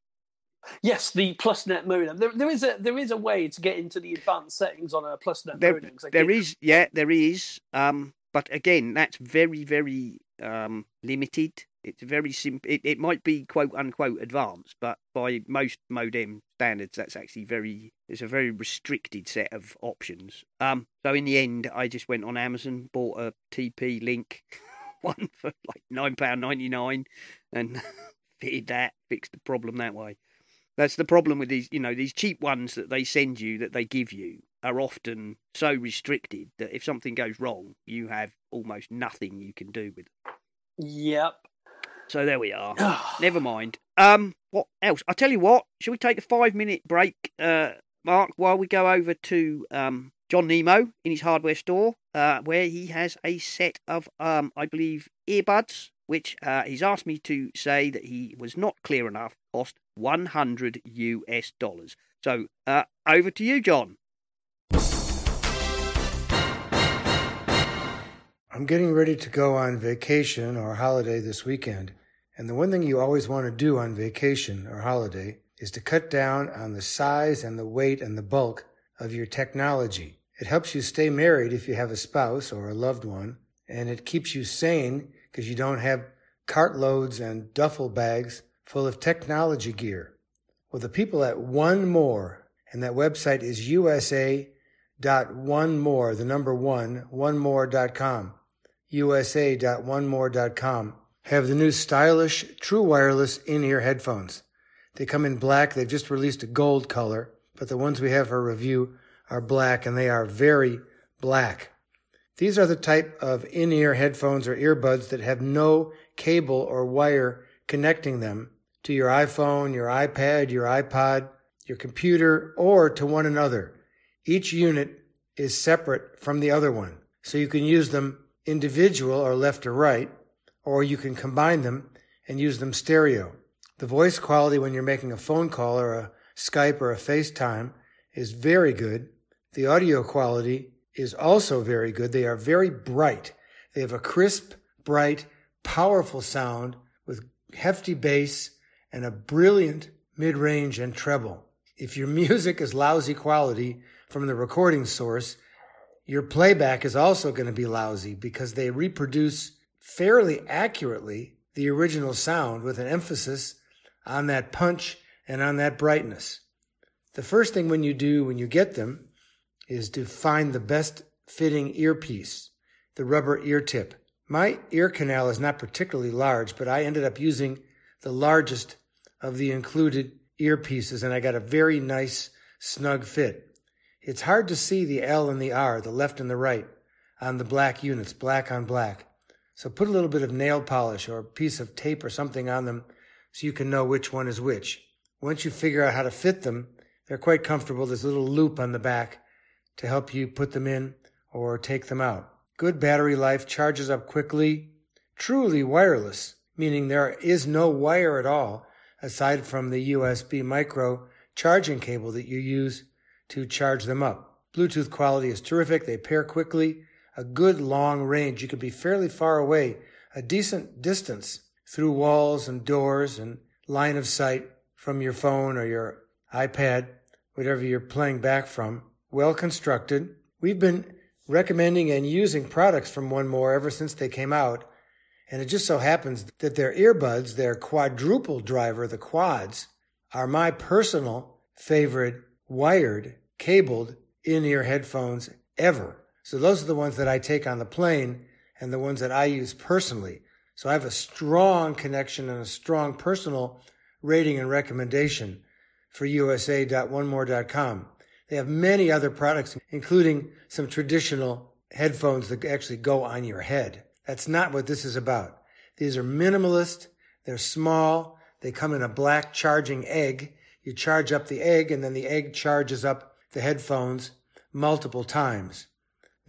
Yes, the PlusNet modem. There, there is a there is a way to get into the advanced settings on a PlusNet There, modem. there is, yeah, there is. Um, but again, that's very, very um, limited. It's very simple. It, it might be quote unquote advanced, but by most modem standards, that's actually very. It's a very restricted set of options. Um, so in the end, I just went on Amazon, bought a TP Link one for like nine pound ninety nine, and fitted that, fixed the problem that way. That's the problem with these, you know, these cheap ones that they send you, that they give you, are often so restricted that if something goes wrong, you have almost nothing you can do with them. Yep. So there we are. Never mind. Um, what else? I tell you what. Shall we take a five minute break, uh, Mark, while we go over to um John Nemo in his hardware store, uh, where he has a set of um, I believe earbuds, which uh, he's asked me to say that he was not clear enough, cost one hundred US dollars. So uh, over to you, John. I'm getting ready to go on vacation or holiday this weekend, and the one thing you always want to do on vacation or holiday is to cut down on the size and the weight and the bulk of your technology. It helps you stay married if you have a spouse or a loved one, and it keeps you sane because you don't have cartloads and duffel bags full of technology gear. Well, the people at One More, and that website is usa.onemore, the number one, onemore.com usa.onemore.com have the new stylish true wireless in-ear headphones. They come in black. They've just released a gold color, but the ones we have for review are black and they are very black. These are the type of in-ear headphones or earbuds that have no cable or wire connecting them to your iPhone, your iPad, your iPod, your computer, or to one another. Each unit is separate from the other one, so you can use them individual or left or right, or you can combine them and use them stereo. The voice quality when you're making a phone call or a Skype or a FaceTime is very good. The audio quality is also very good. They are very bright. They have a crisp, bright, powerful sound with hefty bass and a brilliant mid-range and treble. If your music is lousy quality from the recording source, your playback is also going to be lousy because they reproduce fairly accurately the original sound with an emphasis on that punch and on that brightness. The first thing when you do when you get them is to find the best fitting earpiece, the rubber ear tip. My ear canal is not particularly large, but I ended up using the largest of the included earpieces, and I got a very nice, snug fit. It's hard to see the L and the R, the left and the right, on the black units, black on black. So put a little bit of nail polish or a piece of tape or something on them so you can know which one is which. Once you figure out how to fit them, they're quite comfortable. There's a little loop on the back to help you put them in or take them out. Good battery life, charges up quickly, truly wireless, meaning there is no wire at all aside from the USB micro charging cable that you use to charge them up. Bluetooth quality is terrific. They pair quickly a good long range. You could be fairly far away, a decent distance through walls and doors and line of sight from your phone or your iPad, whatever you're playing back from. Well constructed. We've been recommending and using products from One More ever since they came out. And it just so happens that their earbuds, their quadruple driver, the quads, are my personal favorite wired, cabled in ear headphones ever. So those are the ones that I take on the plane and the ones that I use personally. So I have a strong connection and a strong personal rating and recommendation for USA.onemore.com. They have many other products, including some traditional headphones that actually go on your head. That's not what this is about. These are minimalist. They're small. They come in a black charging egg. You charge up the egg and then the egg charges up the headphones multiple times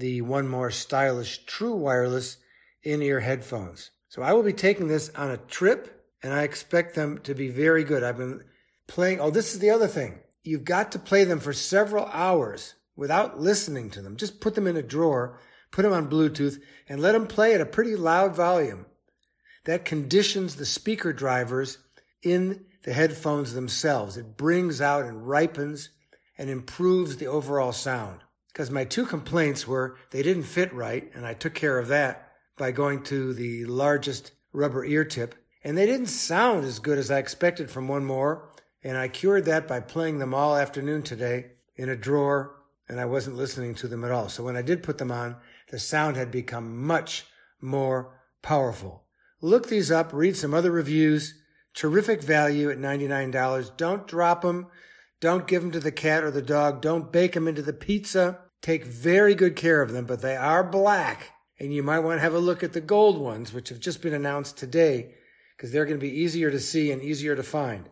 the One More stylish true wireless in ear headphones. So I will be taking this on a trip and I expect them to be very good. I've been playing. Oh, this is the other thing. You've got to play them for several hours without listening to them. Just put them in a drawer, put them on Bluetooth, and let them play at a pretty loud volume. That conditions the speaker drivers in the headphones themselves. It brings out and ripens and improves the overall sound because my two complaints were they didn't fit right, and I took care of that by going to the largest rubber ear tip, and they didn't sound as good as I expected from one more, and I cured that by playing them all afternoon today in a drawer, and I wasn't listening to them at all. So when I did put them on, the sound had become much more powerful. Look these up, read some other reviews. Terrific value at $99. Don't drop them. Don't give them to the cat or the dog. Don't bake them into the pizza. Take very good care of them, but they are black. And you might want to have a look at the gold ones, which have just been announced today, because they're going to be easier to see and easier to find.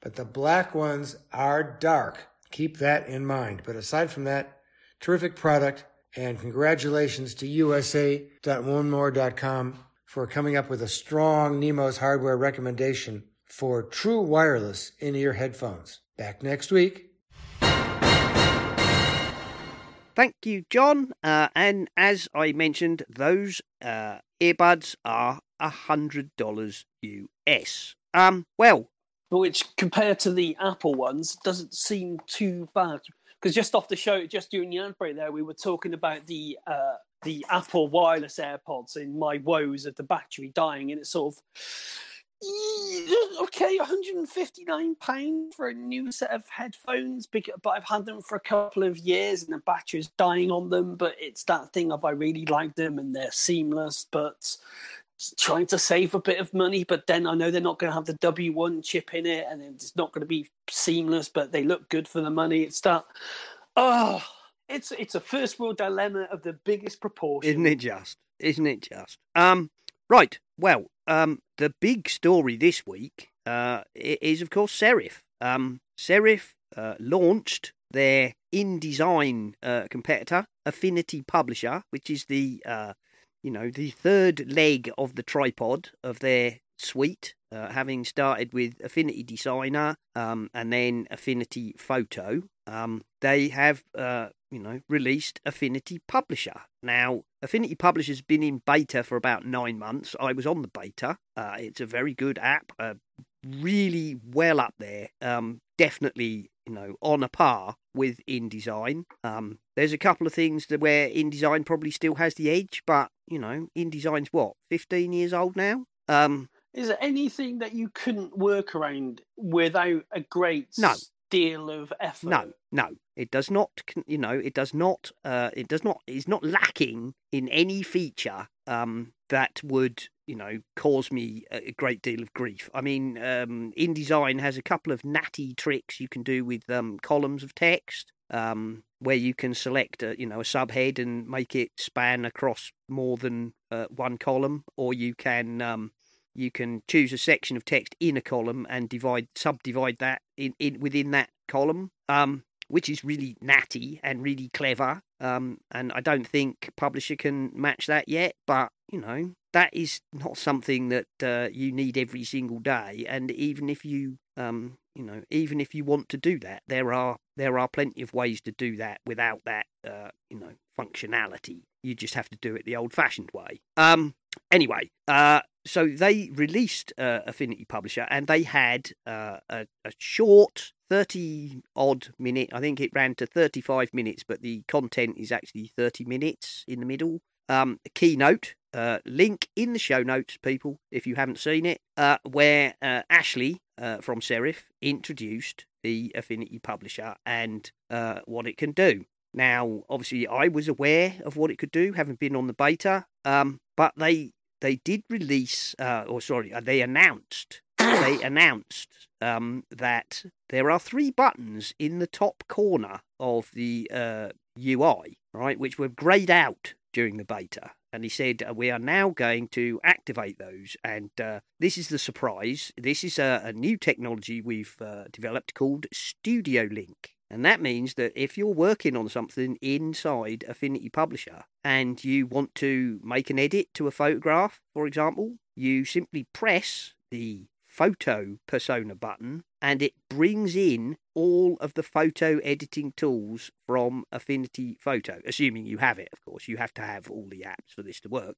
But the black ones are dark. Keep that in mind. But aside from that, terrific product. And congratulations to USA.onemore.com for coming up with a strong Nemo's hardware recommendation for true wireless in ear headphones. Back next week. Thank you, John. Uh, and as I mentioned, those uh, earbuds are hundred dollars US. Um, well, which compared to the Apple ones doesn't seem too bad. Because just off the show, just during the ad break, there we were talking about the uh, the Apple wireless AirPods and my woes of the battery dying, and it's sort of okay, 159 pounds for a new set of headphones, but I've had them for a couple of years and the battery's dying on them. But it's that thing of I really like them and they're seamless, but trying to save a bit of money. But then I know they're not going to have the W1 chip in it, and it's not going to be seamless, but they look good for the money. It's that. Oh, it's it's a first world dilemma of the biggest proportion, isn't it? Just isn't it? Just um. Right. Well, um, the big story this week uh, is, of course, Serif. Um, Serif uh, launched their InDesign uh, competitor, Affinity Publisher, which is the uh, you know the third leg of the tripod of their suite, uh, having started with Affinity Designer um, and then Affinity Photo. Um, they have uh, you know, released Affinity Publisher. Now, Affinity Publisher's been in beta for about nine months. I was on the beta. Uh, it's a very good app, uh, really well up there. Um, definitely, you know, on a par with InDesign. Um, there's a couple of things that where InDesign probably still has the edge, but you know, InDesign's what, 15 years old now. Um, is there anything that you couldn't work around without a great no deal of effort. No, no, it does not. You know, it does not. Uh, it does not. It's not lacking in any feature um, that would you know, cause me a great deal of grief. I mean, um, InDesign has a couple of natty tricks you can do with um, columns of text. Um, where you can select, a, you know, a subhead and make it span across more than uh, one column, or you can um, you can choose a section of text in a column and divide subdivide that in, in within that column. Um, which is really natty and really clever. Um, and I don't think publisher can match that yet. But you know, that is not something that uh, you need every single day. And even if you, um, you know, even if you want to do that, there are there are plenty of ways to do that without that, uh, you know, functionality. You just have to do it the old-fashioned way. Um, anyway, uh, so they released uh, Affinity Publisher, and they had uh, a, a short 30 odd minute. I think it ran to 35 minutes, but the content is actually 30 minutes in the middle. Um, keynote uh, link in the show notes, people, if you haven't seen it, uh, where uh, Ashley uh, from Serif introduced the Affinity Publisher and what it can do. Now, obviously, I was aware of what it could do, having been on the beta, um, but they they did release, uh, or sorry, they announced they announced um, that there are three buttons in the top corner of the uh, UI, right, which were grayed out during the beta. And he said, uh, We are now going to activate those. And uh, this is the surprise. This is a, a new technology we've uh, developed called Studio Link. And that means that if you're working on something inside Affinity Publisher and you want to make an edit to a photograph, for example, you simply press the photo persona button and it brings in all of the photo editing tools from Affinity Photo, assuming you have it, of course. You have to have all the apps for this to work,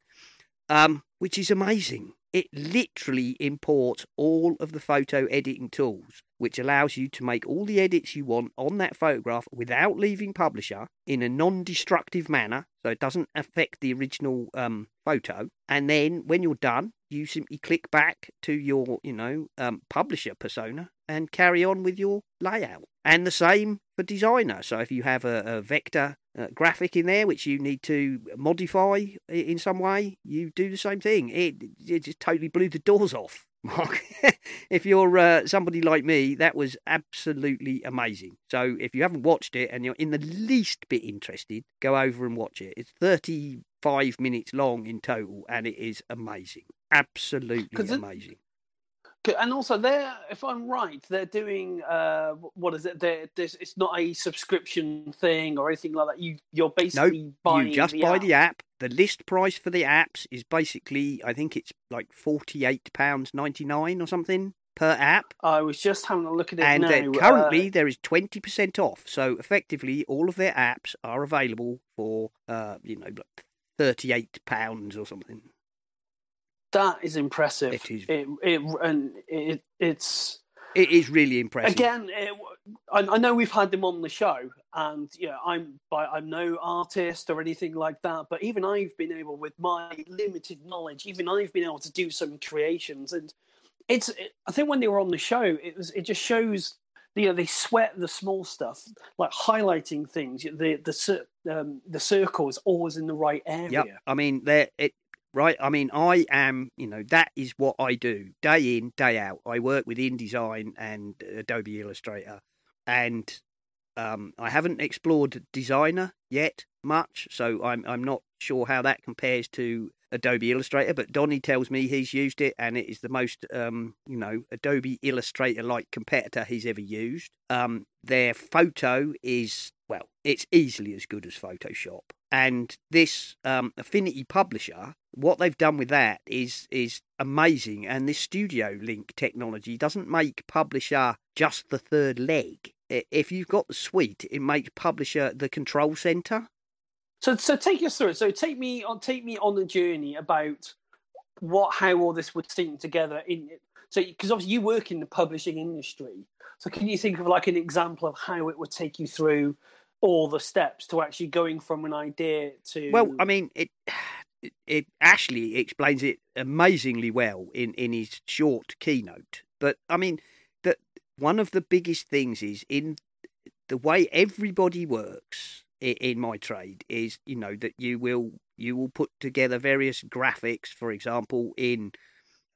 um, which is amazing. It literally imports all of the photo editing tools, which allows you to make all the edits you want on that photograph without leaving Publisher in a non destructive manner, so it doesn't affect the original um, photo. And then when you're done, you simply click back to your, you know, um, publisher persona and carry on with your layout. And the same for designer. So if you have a, a vector uh, graphic in there which you need to modify in some way, you do the same thing. It, it just totally blew the doors off. Mark, if you're uh, somebody like me, that was absolutely amazing. So if you haven't watched it and you're in the least bit interested, go over and watch it. It's 35 minutes long in total and it is amazing. Absolutely amazing. And also, they're if I'm right, they're doing uh, what is it? They're, it's not a subscription thing or anything like that. You you're basically nope, buying. You just the buy app. the app. The list price for the apps is basically, I think it's like forty eight pounds ninety nine or something per app. I was just having a look at it and now. currently uh, there is twenty percent off. So effectively, all of their apps are available for uh, you know thirty eight pounds or something. That is impressive. It is. It, it and it it's It is really impressive. again. It, I, I know we've had them on the show, and yeah, I'm by I'm no artist or anything like that. But even I've been able, with my limited knowledge, even I've been able to do some creations. And it's it, I think when they were on the show, it was it just shows. You know, they sweat the small stuff, like highlighting things. The the um, the circle is always in the right area. Yeah, I mean, it right. I mean, I am. You know, that is what I do day in, day out. I work with InDesign and Adobe Illustrator, and um, I haven't explored Designer yet much, so I'm I'm not sure how that compares to Adobe Illustrator. But Donny tells me he's used it, and it is the most um, you know Adobe Illustrator like competitor he's ever used. Um, their photo is well, it's easily as good as Photoshop. And this um, Affinity Publisher, what they've done with that is is amazing. And this Studio Link technology doesn't make Publisher just the third leg. If you've got the suite, it makes Publisher the control center. So, so take us through it. So, take me on, take me on the journey about what, how all this would seem together. In so, because obviously you work in the publishing industry. So, can you think of like an example of how it would take you through all the steps to actually going from an idea to? Well, I mean, it, it, Ashley explains it amazingly well in, in his short keynote. But I mean, that one of the biggest things is in the way everybody works in my trade is, you know, that you will You will put together various graphics, for example, in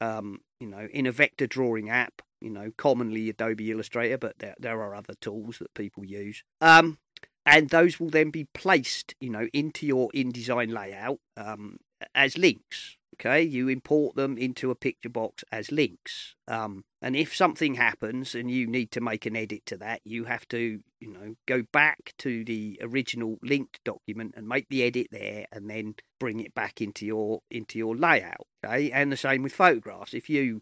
um, you know, in a vector drawing app, you know, commonly Adobe Illustrator, but there there are other tools that people use. Um, and those will then be placed, you know, into your InDesign layout um, as links. Okay, you import them into a picture box as links. Um, and if something happens and you need to make an edit to that, you have to, you know, go back to the original linked document and make the edit there, and then bring it back into your into your layout. Okay, and the same with photographs. If you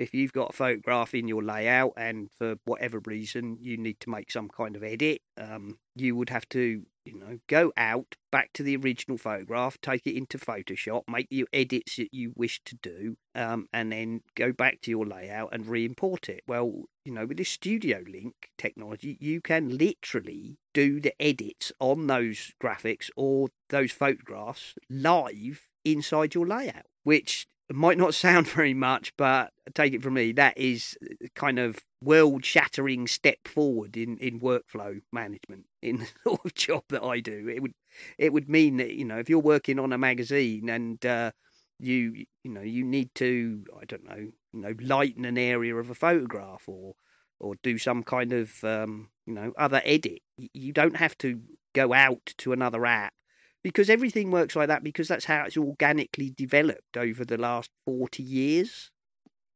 if you've got a photograph in your layout and for whatever reason you need to make some kind of edit, um, you would have to, you know, go out back to the original photograph, take it into Photoshop, make the edits that you wish to do, um, and then go back to your layout and re-import it. Well, you know, with this Studio Link technology, you can literally do the edits on those graphics or those photographs live inside your layout, which might not sound very much, but take it from me, that is kind of world shattering step forward in, in workflow management in the sort of job that I do. It would it would mean that, you know, if you're working on a magazine and uh, you you know, you need to I don't know, you know, lighten an area of a photograph or or do some kind of um, you know, other edit. You don't have to go out to another app because everything works like that because that's how it's organically developed over the last 40 years.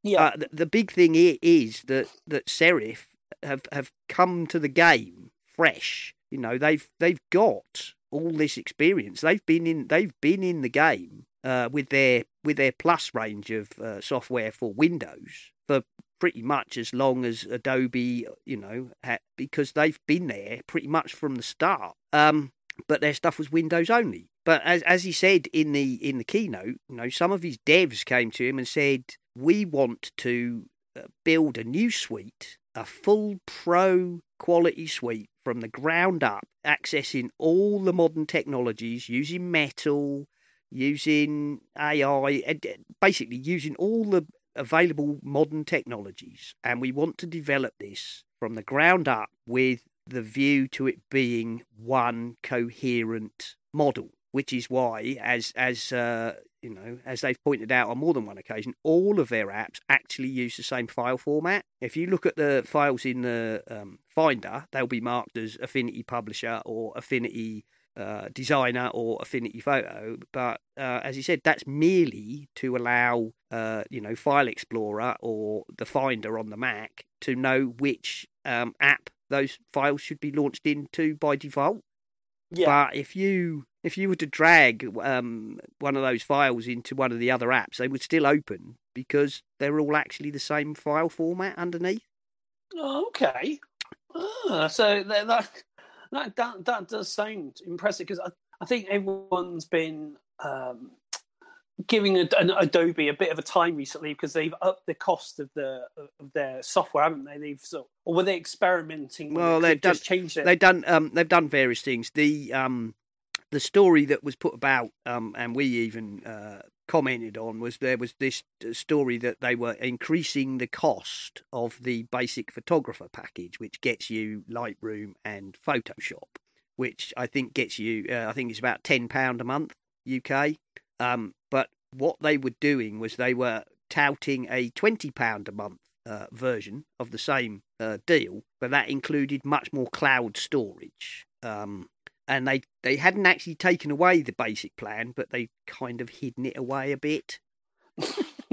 Yeah. Uh, the, the, big thing is that that Serif have have come to the game fresh. You know, they've they've got all this experience. They've been in they've been in the game uh, with their with their plus range of uh, software for Windows for pretty much as long as Adobe, you know, ha- because they've been there pretty much from the start. Um, but their stuff was Windows only. But as as he said in the in the keynote, you know, some of his devs came to him and said, "We want to uh, build a new suite, a full pro quality suite from the ground up, accessing all the modern technologies, using Metal, using AI, uh, basically using all the available modern technologies, and we want to develop this from the ground up with the view to it being one coherent model, which is why, as as uh, you know, as they've pointed out on more than one occasion, all of their apps actually use the same file format. If you look at the files in the um, Finder, they'll be marked as Affinity Publisher or Affinity uh, Designer or Affinity Photo. But uh, as he said, that's merely to allow, uh, you know, File Explorer or the Finder on the Mac to know which um, app those files should be launched into by default. Yeah. But if you if you were to drag um, one of those files into one of the other apps, they would still open because they're all actually the same file format underneath. Oh, okay. Ah, so that, that that that does sound impressive because I, I think everyone's been um, giving an Adobe a bit of a time recently because they've upped the cost of the of their software, haven't they? They've so, or were they experimenting? Well, they've, they've done, just changed it. They've done um, they've done various things. The um, the story that was put about, um, and we even uh, commented on, was there was this uh, story that they were increasing the cost of the basic photographer package, which gets you Lightroom and Photoshop, which I think gets you, uh, I think it's about ten pound a month UK. Um, but what they were doing was they were touting a £20 a month uh, version of the same uh, deal, but that included much more cloud storage. Um, and they, they hadn't actually taken away the basic plan, but they kind of hidden it away a bit.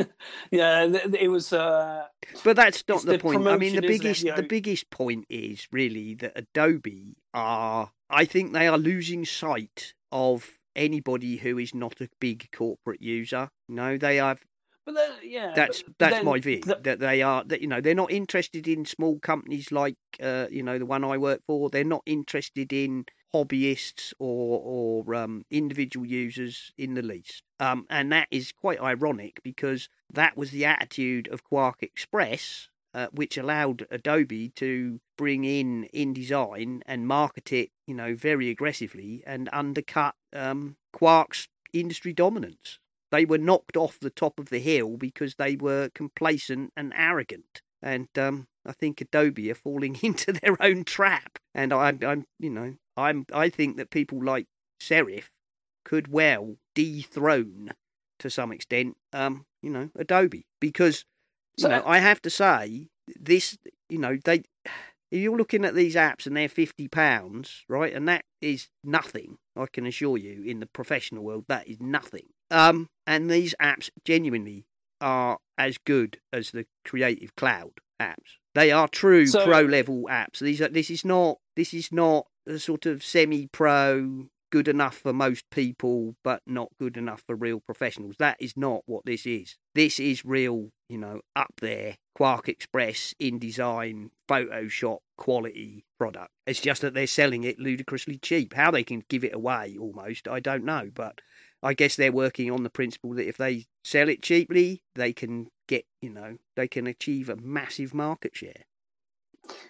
yeah, it was. Uh, but that's not the, the point. I mean, the biggest the biggest point is really that Adobe are. I think they are losing sight of anybody who is not a big corporate user. No, they have. But then, yeah, that's but, that's then, my view. The... That they are that you know they're not interested in small companies like uh, you know the one I work for. They're not interested in hobbyists or or um, individual users in the least. Um, and that is quite ironic because that was the attitude of QuarkXPress uh, which allowed Adobe to bring in InDesign and market it, you know, very aggressively and undercut um, Quark's industry dominance. They were knocked off the top of the hill because they were complacent and arrogant. And um, I think Adobe are falling into their own trap. And I'm, I'm, you know, I'm, I think that people like Serif could well dethrone to some extent, um, you know, Adobe because you So- know I have to say this, you know, they. If you're looking at these apps and they're fifty pounds, right, and that is nothing. I can assure you, in the professional world, that is nothing. Um, and these apps genuinely are as good as the Creative Cloud apps. They are true So- pro level apps. These are. This is not. This is not a sort of semi pro, good enough for most people, but not good enough for real professionals. That is not what this is. This is real. You know, up there, QuarkXPress, InDesign, Photoshop quality product. It's just that they're selling it ludicrously cheap. How they can give it away almost, I don't know. But I guess they're working on the principle that if they sell it cheaply, they can get, you know, they can achieve a massive market share.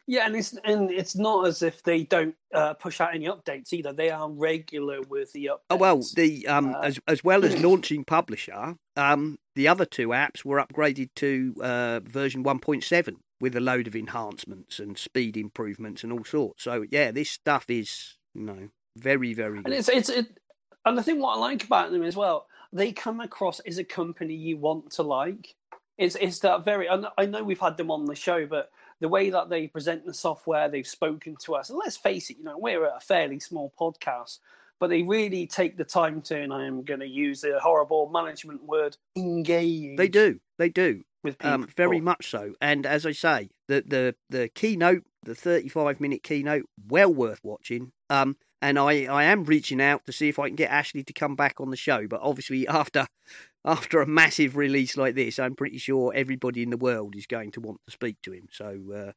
Yeah, and it's and it's not as if they don't uh, push out any updates either. They are regular with the updates. Oh well, the um Uh, as as well as launching publisher, um the other two apps were upgraded to uh, version 1.7 with a load of enhancements and speed improvements and all sorts. So yeah, this stuff is you know very very and good. it's it's it, and I think what I like about them as well, they come across as a company you want to like. It's it's that very. I know we've had them on the show, but the way that they present the software, they've spoken to us, and let's face it, you know, we're a fairly small podcast, but they really take the time to, and I am going to use the horrible management word, engage. They do, they do. with people. Um, very much so. And as I say, the the the keynote, the thirty-five minute keynote, well worth watching. Um, and I I am reaching out to see if I can get Ashley to come back on the show. But obviously, after after a massive release like this, I'm pretty sure everybody in the world is going to want to speak to him. So uh,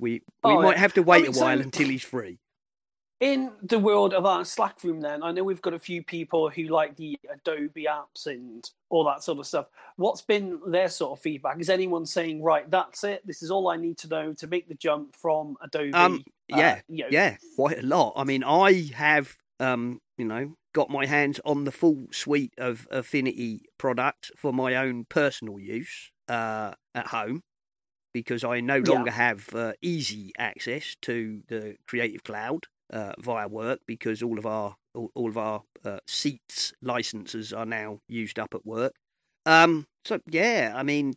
we we Oh, might have to wait mean, a so- while until he's free. In the world of our Slack room, then I know we've got a few people who like the Adobe apps and all that sort of stuff. What's been their sort of feedback? Is anyone saying, right, that's it? This is all I need to know to make the jump from Adobe? Um, uh, yeah, you know, Yeah, quite a lot. I mean, I have, um, you know, got my hands on the full suite of Affinity products for my own personal use uh, at home because I no Yeah. longer have uh, easy access to the Creative Cloud uh, via work because all of our all, all of our uh, seats licenses are now used up at work. Um, so yeah, I mean,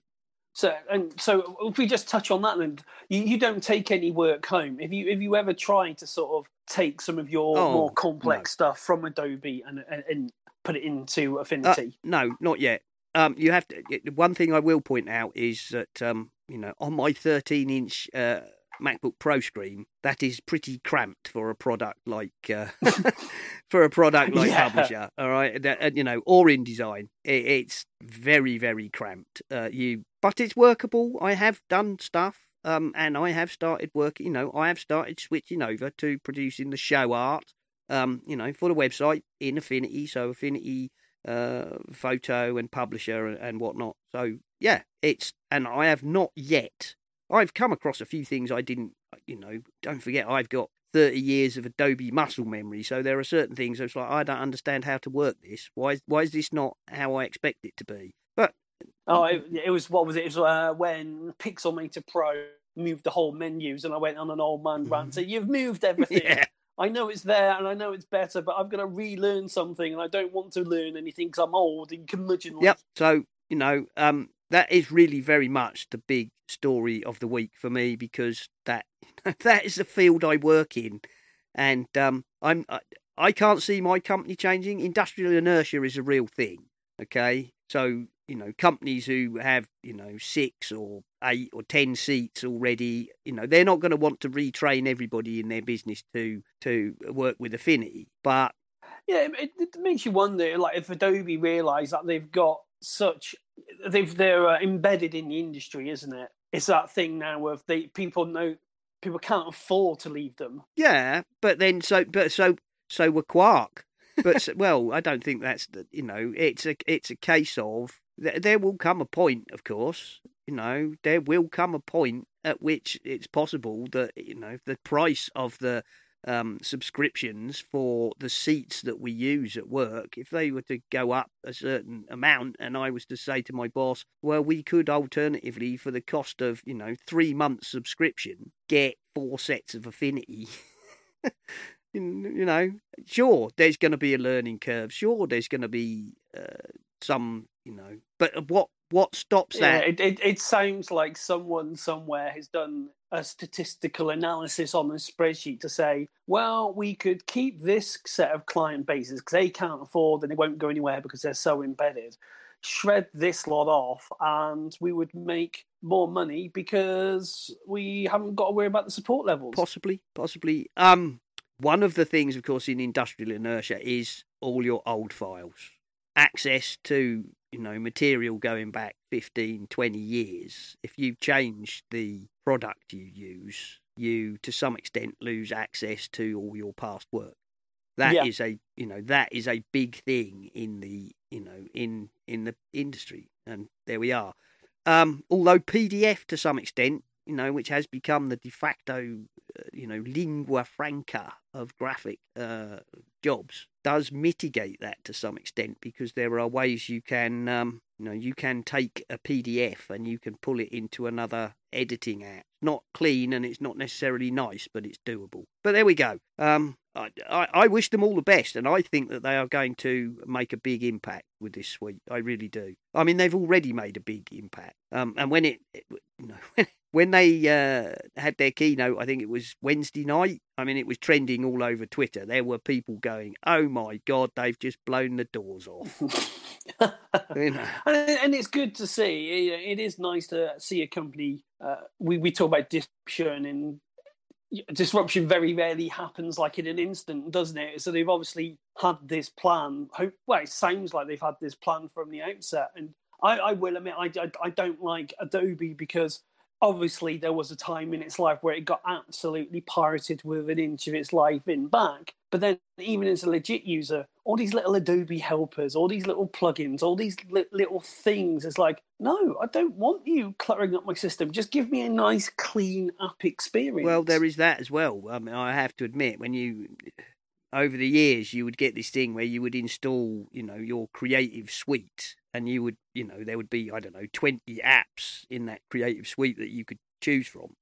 So and so if we just touch on that, then you, you don't take any work home. If you if you ever try to sort of take some of your Oh, more complex stuff from Adobe and, and and put it into Affinity, No, not yet. Um, you have to. One thing I will point out is that um, you know, on my 13-inch uh, MacBook Pro screen, that is pretty cramped for a product like uh, for a product like Yeah. Publisher. All right, That- and, you know, or InDesign, it, it's very, very cramped. Uh, you, but it's workable. I have done stuff. Um, and I have started working, you know, I have started switching over to producing the show art, um, you know, for the website in Affinity. So Affinity uh, photo and publisher and, and whatnot. So yeah, it's and I have not yet. I've come across a few things I didn't. You know, don't forget I've got thirty years of Adobe muscle memory. So there are certain things that's like I don't understand how to work this. Why? is- Why is this not how I expect it to be? But Oh, it, it was what was it? It was uh, when Pixelmator Pro moved the whole menus, and I went on an old man rant. So you've moved everything. yeah, I know it's there, and I know it's better, but I've got to relearn something, and I don't want to learn anything because I'm old and curmudgeonly. Yep. So you know, um, that is really very much the big story of the week for me because that that is the field I work in, and um, I'm I, I can't see my company changing. Industrial inertia is a real thing. Okay, so you know, companies who have you know six or eight or ten seats already, you know, they're not going to want to retrain everybody in their business to to work with Affinity, but Yeah, it, it makes you wonder, like if Adobe realise that they've got such, they've they're uh, embedded in the industry, isn't it? It's that thing now of they people know people can't afford to leave them. Yeah, but then so but so so were Quark. But well, I don't think that's the you know it's a it's a case of th- there will come a point, of course. You know there will come a point at which it's possible that you know the price of the um, subscriptions for the seats that we use at work, if they were to go up a certain amount, and I was to say to my boss, well, we could alternatively, for the cost of you know three months subscription, get four sets of Affinity you know, sure, there's going to be a learning curve. Sure, there's going to be uh, some, you know, but what what stops Yeah, that? it, it, it sounds like someone somewhere has done a statistical analysis on a spreadsheet to say, well, we could keep this set of client bases because they can't afford and they won't go anywhere because they're so embedded. Shred this lot off, and we would make more money because we haven't got to worry about the support levels. Possibly, possibly. Um, one of the things, of course, in industrial inertia is all your old files, access to you know material going back 15, 20 years. If you change the product you use, you to some extent lose access to all your past work. That is Yeah. a you know that is a big thing in the you know in in the industry, and there we are. Um, although PDF to some extent, you know, which has become the de facto, you know, lingua franca of graphic uh, jobs, does mitigate that to some extent because there are ways you can, um, you know, you can take a PDF and you can pull it into another editing app. Not clean and it's not necessarily nice, but it's doable. But there we go. Um, I, I, I wish them all the best, and I think that they are going to make a big impact with this suite. I really do. I mean, they've already made a big impact. Um, and when it, it you know, when they uh, had their keynote, I think it was Wednesday night. I mean, it was trending all over Twitter. There were people going, "Oh my god, they've just blown the doors off." you know. and, and it's good to see. It, it is nice to see a company. Uh, we we talk about disruption, and disruption very rarely happens like in an instant, doesn't it? So they've obviously had this plan. Hope well, it sounds like they've had this plan from the outset. And I, I will admit, I, I I don't like Adobe because obviously there was a time in its life where it got absolutely pirated with an inch of its life in back. But then, even as a legit user, all these little Adobe helpers, all these little plugins, all these li- little things, it's like, no, I don't want you cluttering up my system. Just give me a nice, clean app experience. Well, there is that as well. I mean, I have to admit, when you over the years, you would get this thing where you would install, you know, your creative suite, and you would, you know, there would be, I don't know, twenty apps in that creative suite that you could choose from.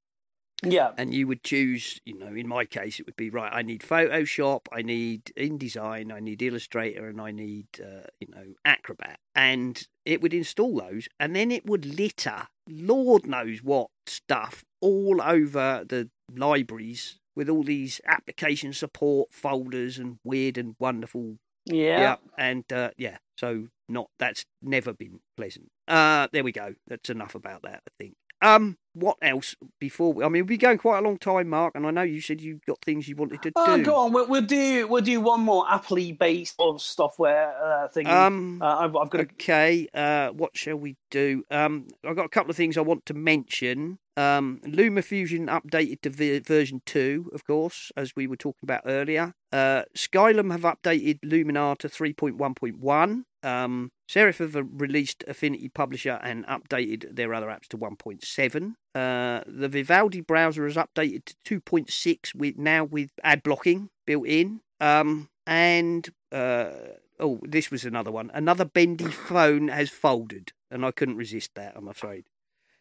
Yeah. and you would choose you know in my case it would be right i need photoshop i need indesign i need illustrator and i need uh, you know acrobat and it would install those and then it would litter lord knows what stuff all over the libraries with all these application support folders and weird and wonderful Yeah. and uh, yeah so not that's never been pleasant uh there we go that's enough about that i think um what else before we, i mean we've been going quite a long time mark and i know you said you've got things you wanted to do. Oh, do go on. We'll, we'll do we'll do one more Apple based of software uh, thing. um uh, I've, I've got a okay uh what shall we do um i've got a couple of things i want to mention um lumafusion updated to v- version 2 of course as we were talking about earlier. Uh skylum have updated luminar to 3.1.1 um serif have uh, released affinity publisher and updated their other apps to 1.7 uh the vivaldi browser has updated to 2.6 with now with ad blocking built in. Um and uh oh this was another one. Another bendy phone has folded and i couldn't resist that i'm afraid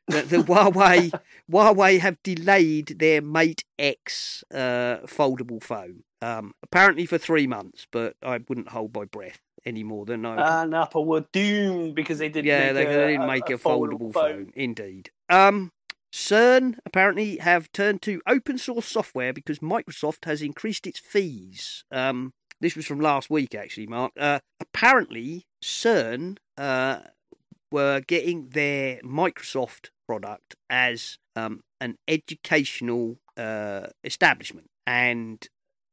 the, the Huawei Huawei have delayed their Mate X uh, foldable phone. Um, apparently for three months, but I wouldn't hold my breath any more than I. and Apple were doomed because they didn't. yeah, make they, a, they didn't make a, foldable, phone. phone. Indeed. Um, CERN apparently have turned to open source software because Microsoft has increased its fees. Um, this was from last week, actually, Mark. Uh, apparently, CERN uh, were getting their Microsoft product as um, an educational uh, establishment, and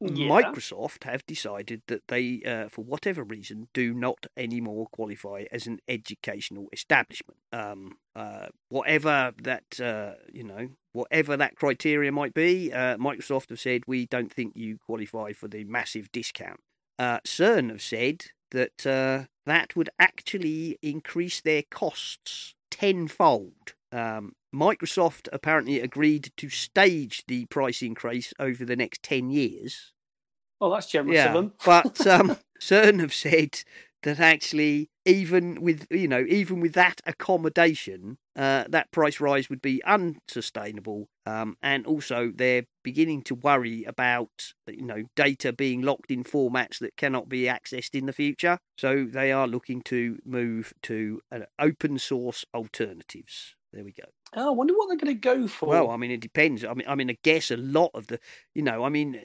Yeah. Microsoft have decided that they, uh, for whatever reason, do not anymore qualify as an educational establishment. Um, uh, whatever that, uh, you know, whatever that criteria might be, uh, Microsoft have said we don't think you qualify for the massive discount. Uh, CERN have said that uh, that would actually increase their costs tenfold. Um, Microsoft apparently agreed to stage the price increase over the next 10 years. Well, that's generous of them. but um, CERN have said that actually even with you know even with that accommodation uh, that price rise would be unsustainable um, and also they're beginning to worry about you know data being locked in formats that cannot be accessed in the future so they are looking to move to uh, open source alternatives there we go. Oh, I wonder what they're going to go for. well i mean it depends. I mean i mean i guess a lot of the you know i mean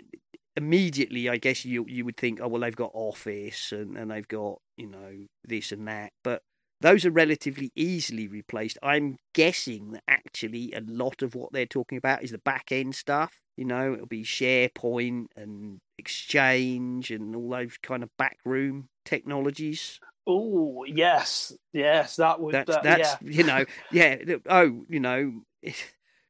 immediately i guess you you would think oh well they've got office and, and they've got you know this and that but those are relatively easily replaced. I'm guessing that actually a lot of what they're talking about is the back end stuff you know it'll be sharepoint and exchange and all those kind of backroom technologies oh, yes, yes, that would. that's uh, that's yeah. you know yeah oh you know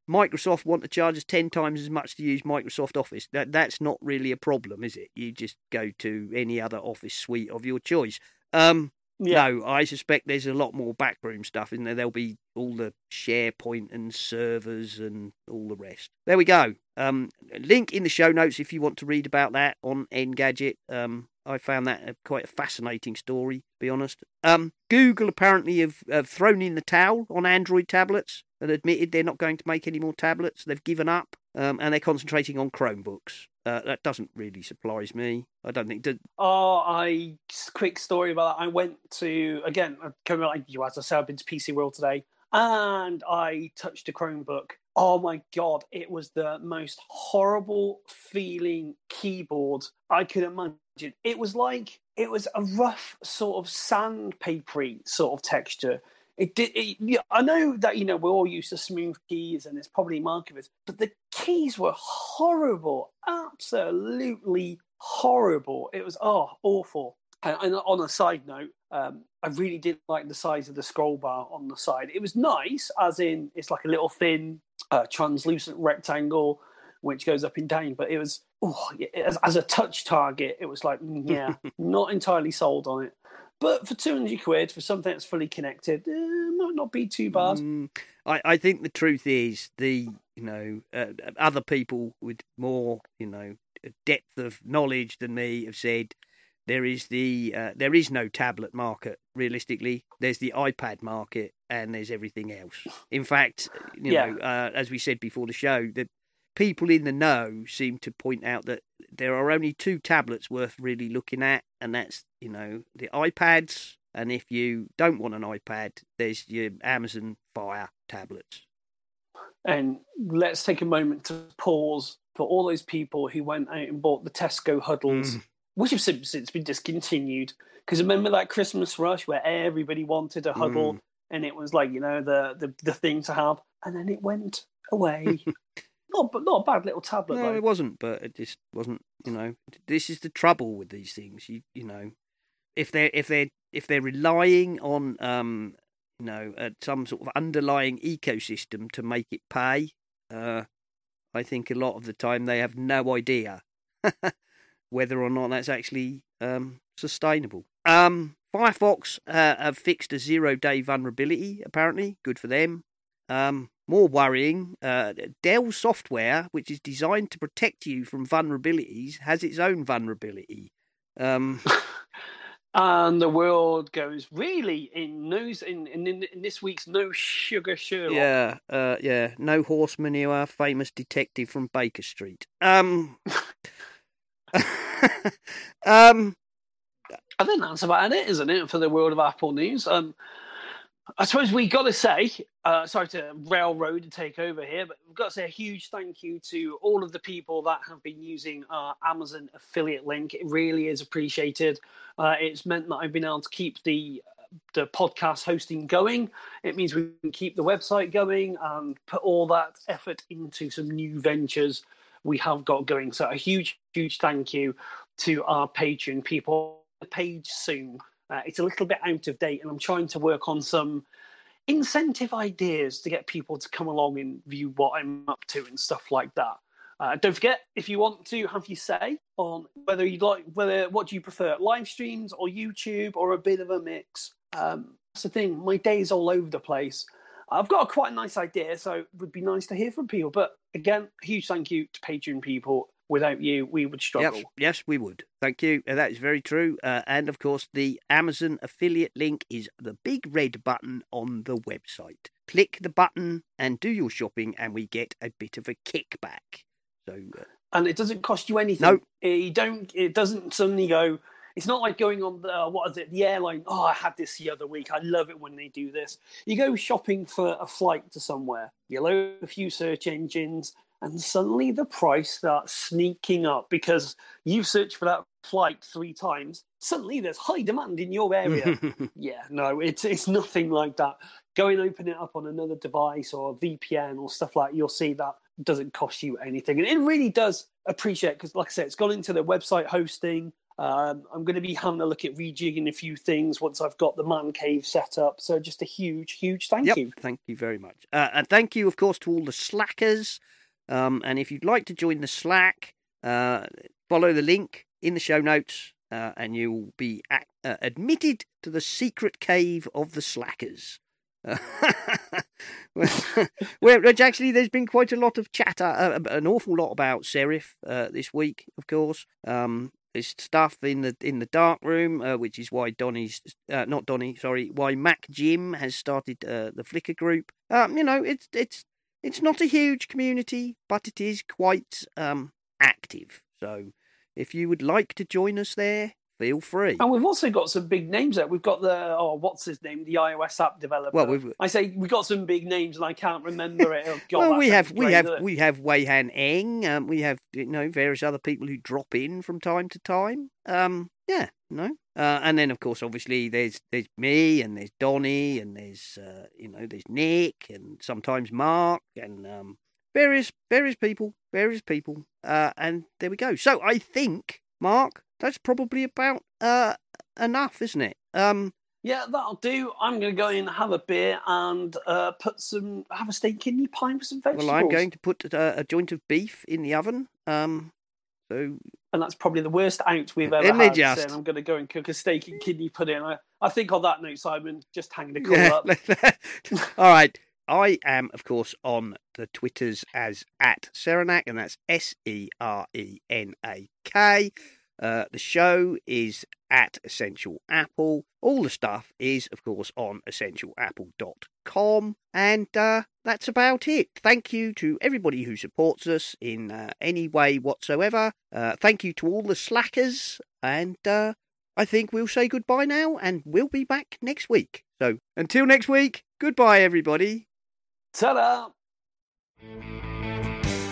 Microsoft want to charge us ten times as much to use Microsoft Office. That that's not really a problem, is it? You just go to any other Office suite of your choice. Um, Yeah. No, I suspect there's a lot more backroom stuff in there. There'll be all the SharePoint and servers and all the rest. There we go. Um, link in the show notes if you want to read about that on Engadget. Um, I found that a, quite a fascinating story, to be honest. Um, Google apparently have, have thrown in the towel on Android tablets and admitted they're not going to make any more tablets. They've given up um, and they're concentrating on Chromebooks. Uh, that doesn't really surprise me. I don't think. Did, Oh, I quick story about that. I went to again coming like you as I said, I've been to PC World today, and I touched a Chromebook. Oh my god, it was the most horrible feeling keyboard I could imagine. It was like it was a rough sort of sandpapery sort of texture. It did. It, yeah, I know that you know we're all used to smooth keys, and it's probably markers, but the keys were horrible, absolutely horrible. It was oh awful. And, and on a side note, um, I really didn't like the size of the scroll bar on the side. It was nice, as in it's like a little thin, uh, translucent rectangle which goes up and down. But it was oh, as, as a touch target, it was like mm, yeah, not entirely sold on it. But for two hundred quid for something that's fully connected, eh, might not be too bad. Mm, I, I think the truth is the you know uh, other people with more you know depth of knowledge than me have said there is the uh, there is no tablet market realistically. There's the iPad market and there's everything else. In fact, you Yeah. know, uh, as we said before the show, the people in the know seem to point out that there are only two tablets worth really looking at, and that's you know the iPads. And if you don't want an iPad, there's your Amazon Fire tablets. And let's take a moment to pause for all those people who went out and bought the Tesco Hudls, Mm. which have since since been discontinued. Because remember that Christmas rush where everybody wanted a Hudl, Mm. and it was like you know the the, the thing to have, and then it went away. not but not a bad little tablet No, though. it wasn't, but it just wasn't. You know, this is the trouble with these things. You you know, if they're if they're if they're relying on um you know uh, some sort of underlying ecosystem to make it pay, uh, I think a lot of the time they have no idea whether or not that's actually um sustainable. Um, Firefox uh, have fixed a zero day vulnerability. Apparently, good for them. Um, more worrying, uh, Dell software, which is designed to protect you from vulnerabilities, has its own vulnerability. Um, And the world goes really in news in in, in, this week's No Sugar Sherlock. yeah, uh, yeah, no horse manure, famous detective from Baker Street. Um, um, I think that's about it, isn't it, for the world of Apple news? Um, I suppose we got to say, uh, sorry to railroad and take over here, but we've got to say a huge thank you to all of the people that have been using our Amazon affiliate link. It really is appreciated. Uh, it's meant that I've been able to keep the the podcast hosting going. It means we can keep the website going and put all that effort into some new ventures we have got going. So a huge, huge thank you to our Patreon people. The page soon. Uh, it's a little bit out of date, and I'm trying to work on some incentive ideas to get people to come along and view what I'm up to and stuff like that. Uh, don't forget, if you want to have your say on whether you'd like, whether what do you prefer, live streams or YouTube or a bit of a mix. Um, that's the thing. My day's all over the place. I've got a quite a nice idea, so it would be nice to hear from people. But again, huge thank you to Patreon people. Without you, we would struggle. Yes, yes, we would. Thank you. Uh, that is very true. Uh, and of course, the Amazon affiliate link is the big red button on the website. Click the button and do your shopping, and we get a bit of a kickback. So, uh, and it doesn't cost you anything. No. you don't. It doesn't suddenly go. It's not like going on the what is it? The airline. Oh, I had this the other week. I love it when they do this. You go shopping for a flight to somewhere. You load a few search engines, and suddenly the price starts sneaking up because you've searched for that flight three times. Suddenly there's high demand in your area. yeah, no, it's it's nothing like that. Go and open it up on another device or a VPN or stuff like. You'll see that doesn't cost you anything, and it really does appreciate because, like I said, it's gone into the website hosting. Um, I'm going to be having a look at rejigging a few things once I've got the man cave set up. So just a huge, huge thank yep, you. Thank you very much. Uh, and thank you, of course, to all the slackers. Um, and if you'd like to join the Slack, uh, follow the link in the show notes, uh, and you'll be uh, admitted to the secret cave of the slackers. which actually, there's been quite a lot of chatter, uh, an awful lot about Serif uh, this week, of course. Um, there's stuff in the in the dark room, uh, which is why Donny's uh, not Donny, sorry, why Mac Jim has started uh, the Flickr group. Um, you know, it's it's it's not a huge community, but it is quite um active. So if you would like to join us there, feel free. And we've also got some big names there. We've got the oh, what's his name, the iOS app developer. Well, we've, I say we've got some big names, and I can't remember it. Oh, God, well, we have we have doesn't we have Weihan Eng. Um, we have you know various other people who drop in from time to time. Um, yeah, no. Uh, and then of course, obviously, there's there's me and there's Donny and there's uh, you know there's Nick and sometimes Mark and um, various various people, various people. Uh, and there we go. So I think Mark, that's probably about uh enough, isn't it? Um, Yeah, that'll do. I'm going to go in and have a beer and uh, put some have a steak kidney pie with some vegetables. well, I'm going to put uh, a joint of beef in the oven. Um, so and that's probably the worst out we've ever Isn't had. just? saying I'm going to go and cook a steak and kidney pudding. I, I think on that note, Simon, just hang the call up. All right. I am, of course, on the Twitters as at Serenak, and that's S E R E N A K. Uh, the show is at Essential Apple. All the stuff is, of course, on essentialapple.com. And uh, that's about it. Thank you to everybody who supports us in uh, any way whatsoever. Uh, thank you to all the slackers. And uh, I think we'll say goodbye now, and we'll be back next week. So until next week, goodbye, everybody. Ta-da!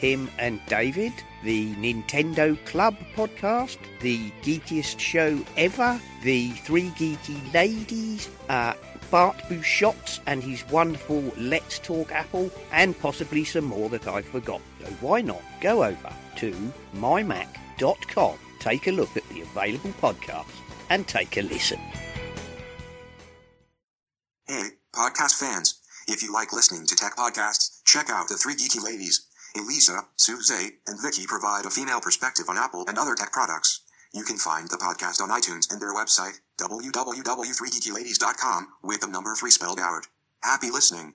Tim and David, the Nintendo Club podcast, the geekiest show ever, the Three Geeky Ladies, uh, Bart Busschots and his wonderful Let's Talk Apple, and possibly some more that I forgot. So why not go over to mymac.com, take a look at the available podcasts, and take a listen. Hey, podcast fans. If you like listening to tech podcasts, check out the three geeky ladies. Elisa, Suze, and Vicky provide a female perspective on Apple and other tech products. You can find the podcast on iTunes and their website, www.3geekyladies.com, with the number 3 spelled out. Happy listening.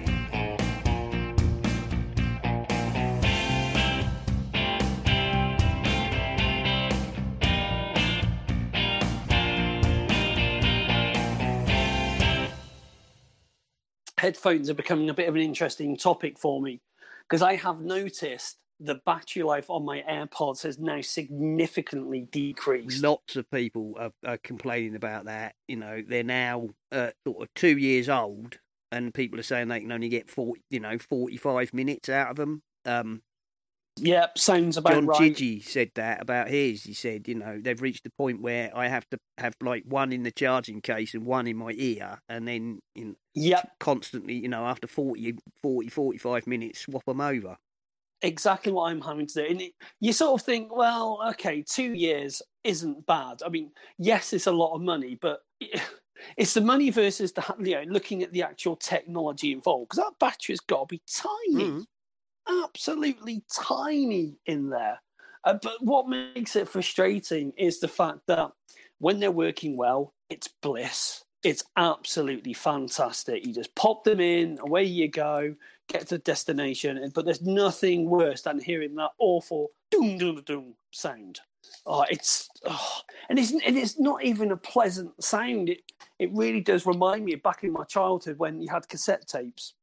Headphones are becoming a bit of an interesting topic for me because I have noticed the battery life on my AirPods has now significantly decreased. Lots of people are, are complaining about that. You know, they're now uh, sort of two years old, and people are saying they can only get 40, you know, 45 minutes out of them. Um, Yep, sounds about John right. Gigi said that about his. He said, you know, they've reached the point where I have to have like one in the charging case and one in my ear, and then you know, Yep, constantly, you know, after 40, 40, 45 minutes, swap them over. exactly what I'm having to do. And it, you sort of think, well, okay, two years isn't bad. I mean, yes, it's a lot of money, but it's the money versus the you know looking at the actual technology involved because that battery's got to be tiny, Mm. Absolutely tiny in there. Uh, but what makes it frustrating is the fact that when they're working well, it's bliss. It's absolutely fantastic. You just pop them in, away you go, get to the destination. But there's nothing worse than hearing that awful doom doom doom sound. Oh, it's oh, and it's and it's not even a pleasant sound. It it really does remind me back in my childhood when you had cassette tapes.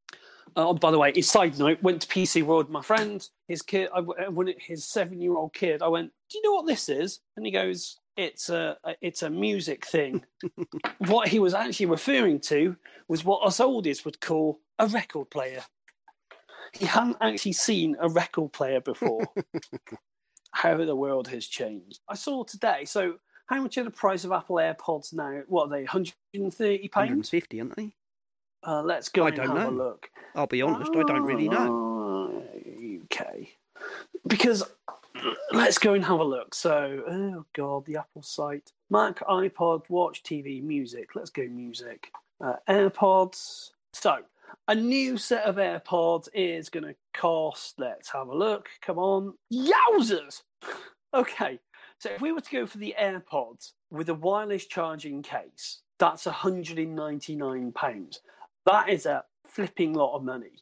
Oh, by the way, a side note, went to PC World with my friend, his kid, I, uh, when it, his seven-year-old kid. I went, "Do you know what this is?" And he goes, "It's a, it's a music thing." what he was actually referring to was what us oldies would call a record player. He hadn't actually seen a record player before. How the world has changed. I saw today. So, how much are the price of Apple AirPods now? What are they? 130 pounds. 150, aren't they? Uh, let's go I don't have a know. look. I'll be honest, I don't really know. Okay. Because let's go and have a look. So, oh god, the Apple site. Mac, iPod, Watch, TV, music. Let's go music. Uh, AirPods. So, a new set of AirPods is going to cost. Let's have a look. Come on, yowzers! Okay, so if we were to go for the AirPods with a wireless charging case, that's 199 pounds. That is a flipping lot of money.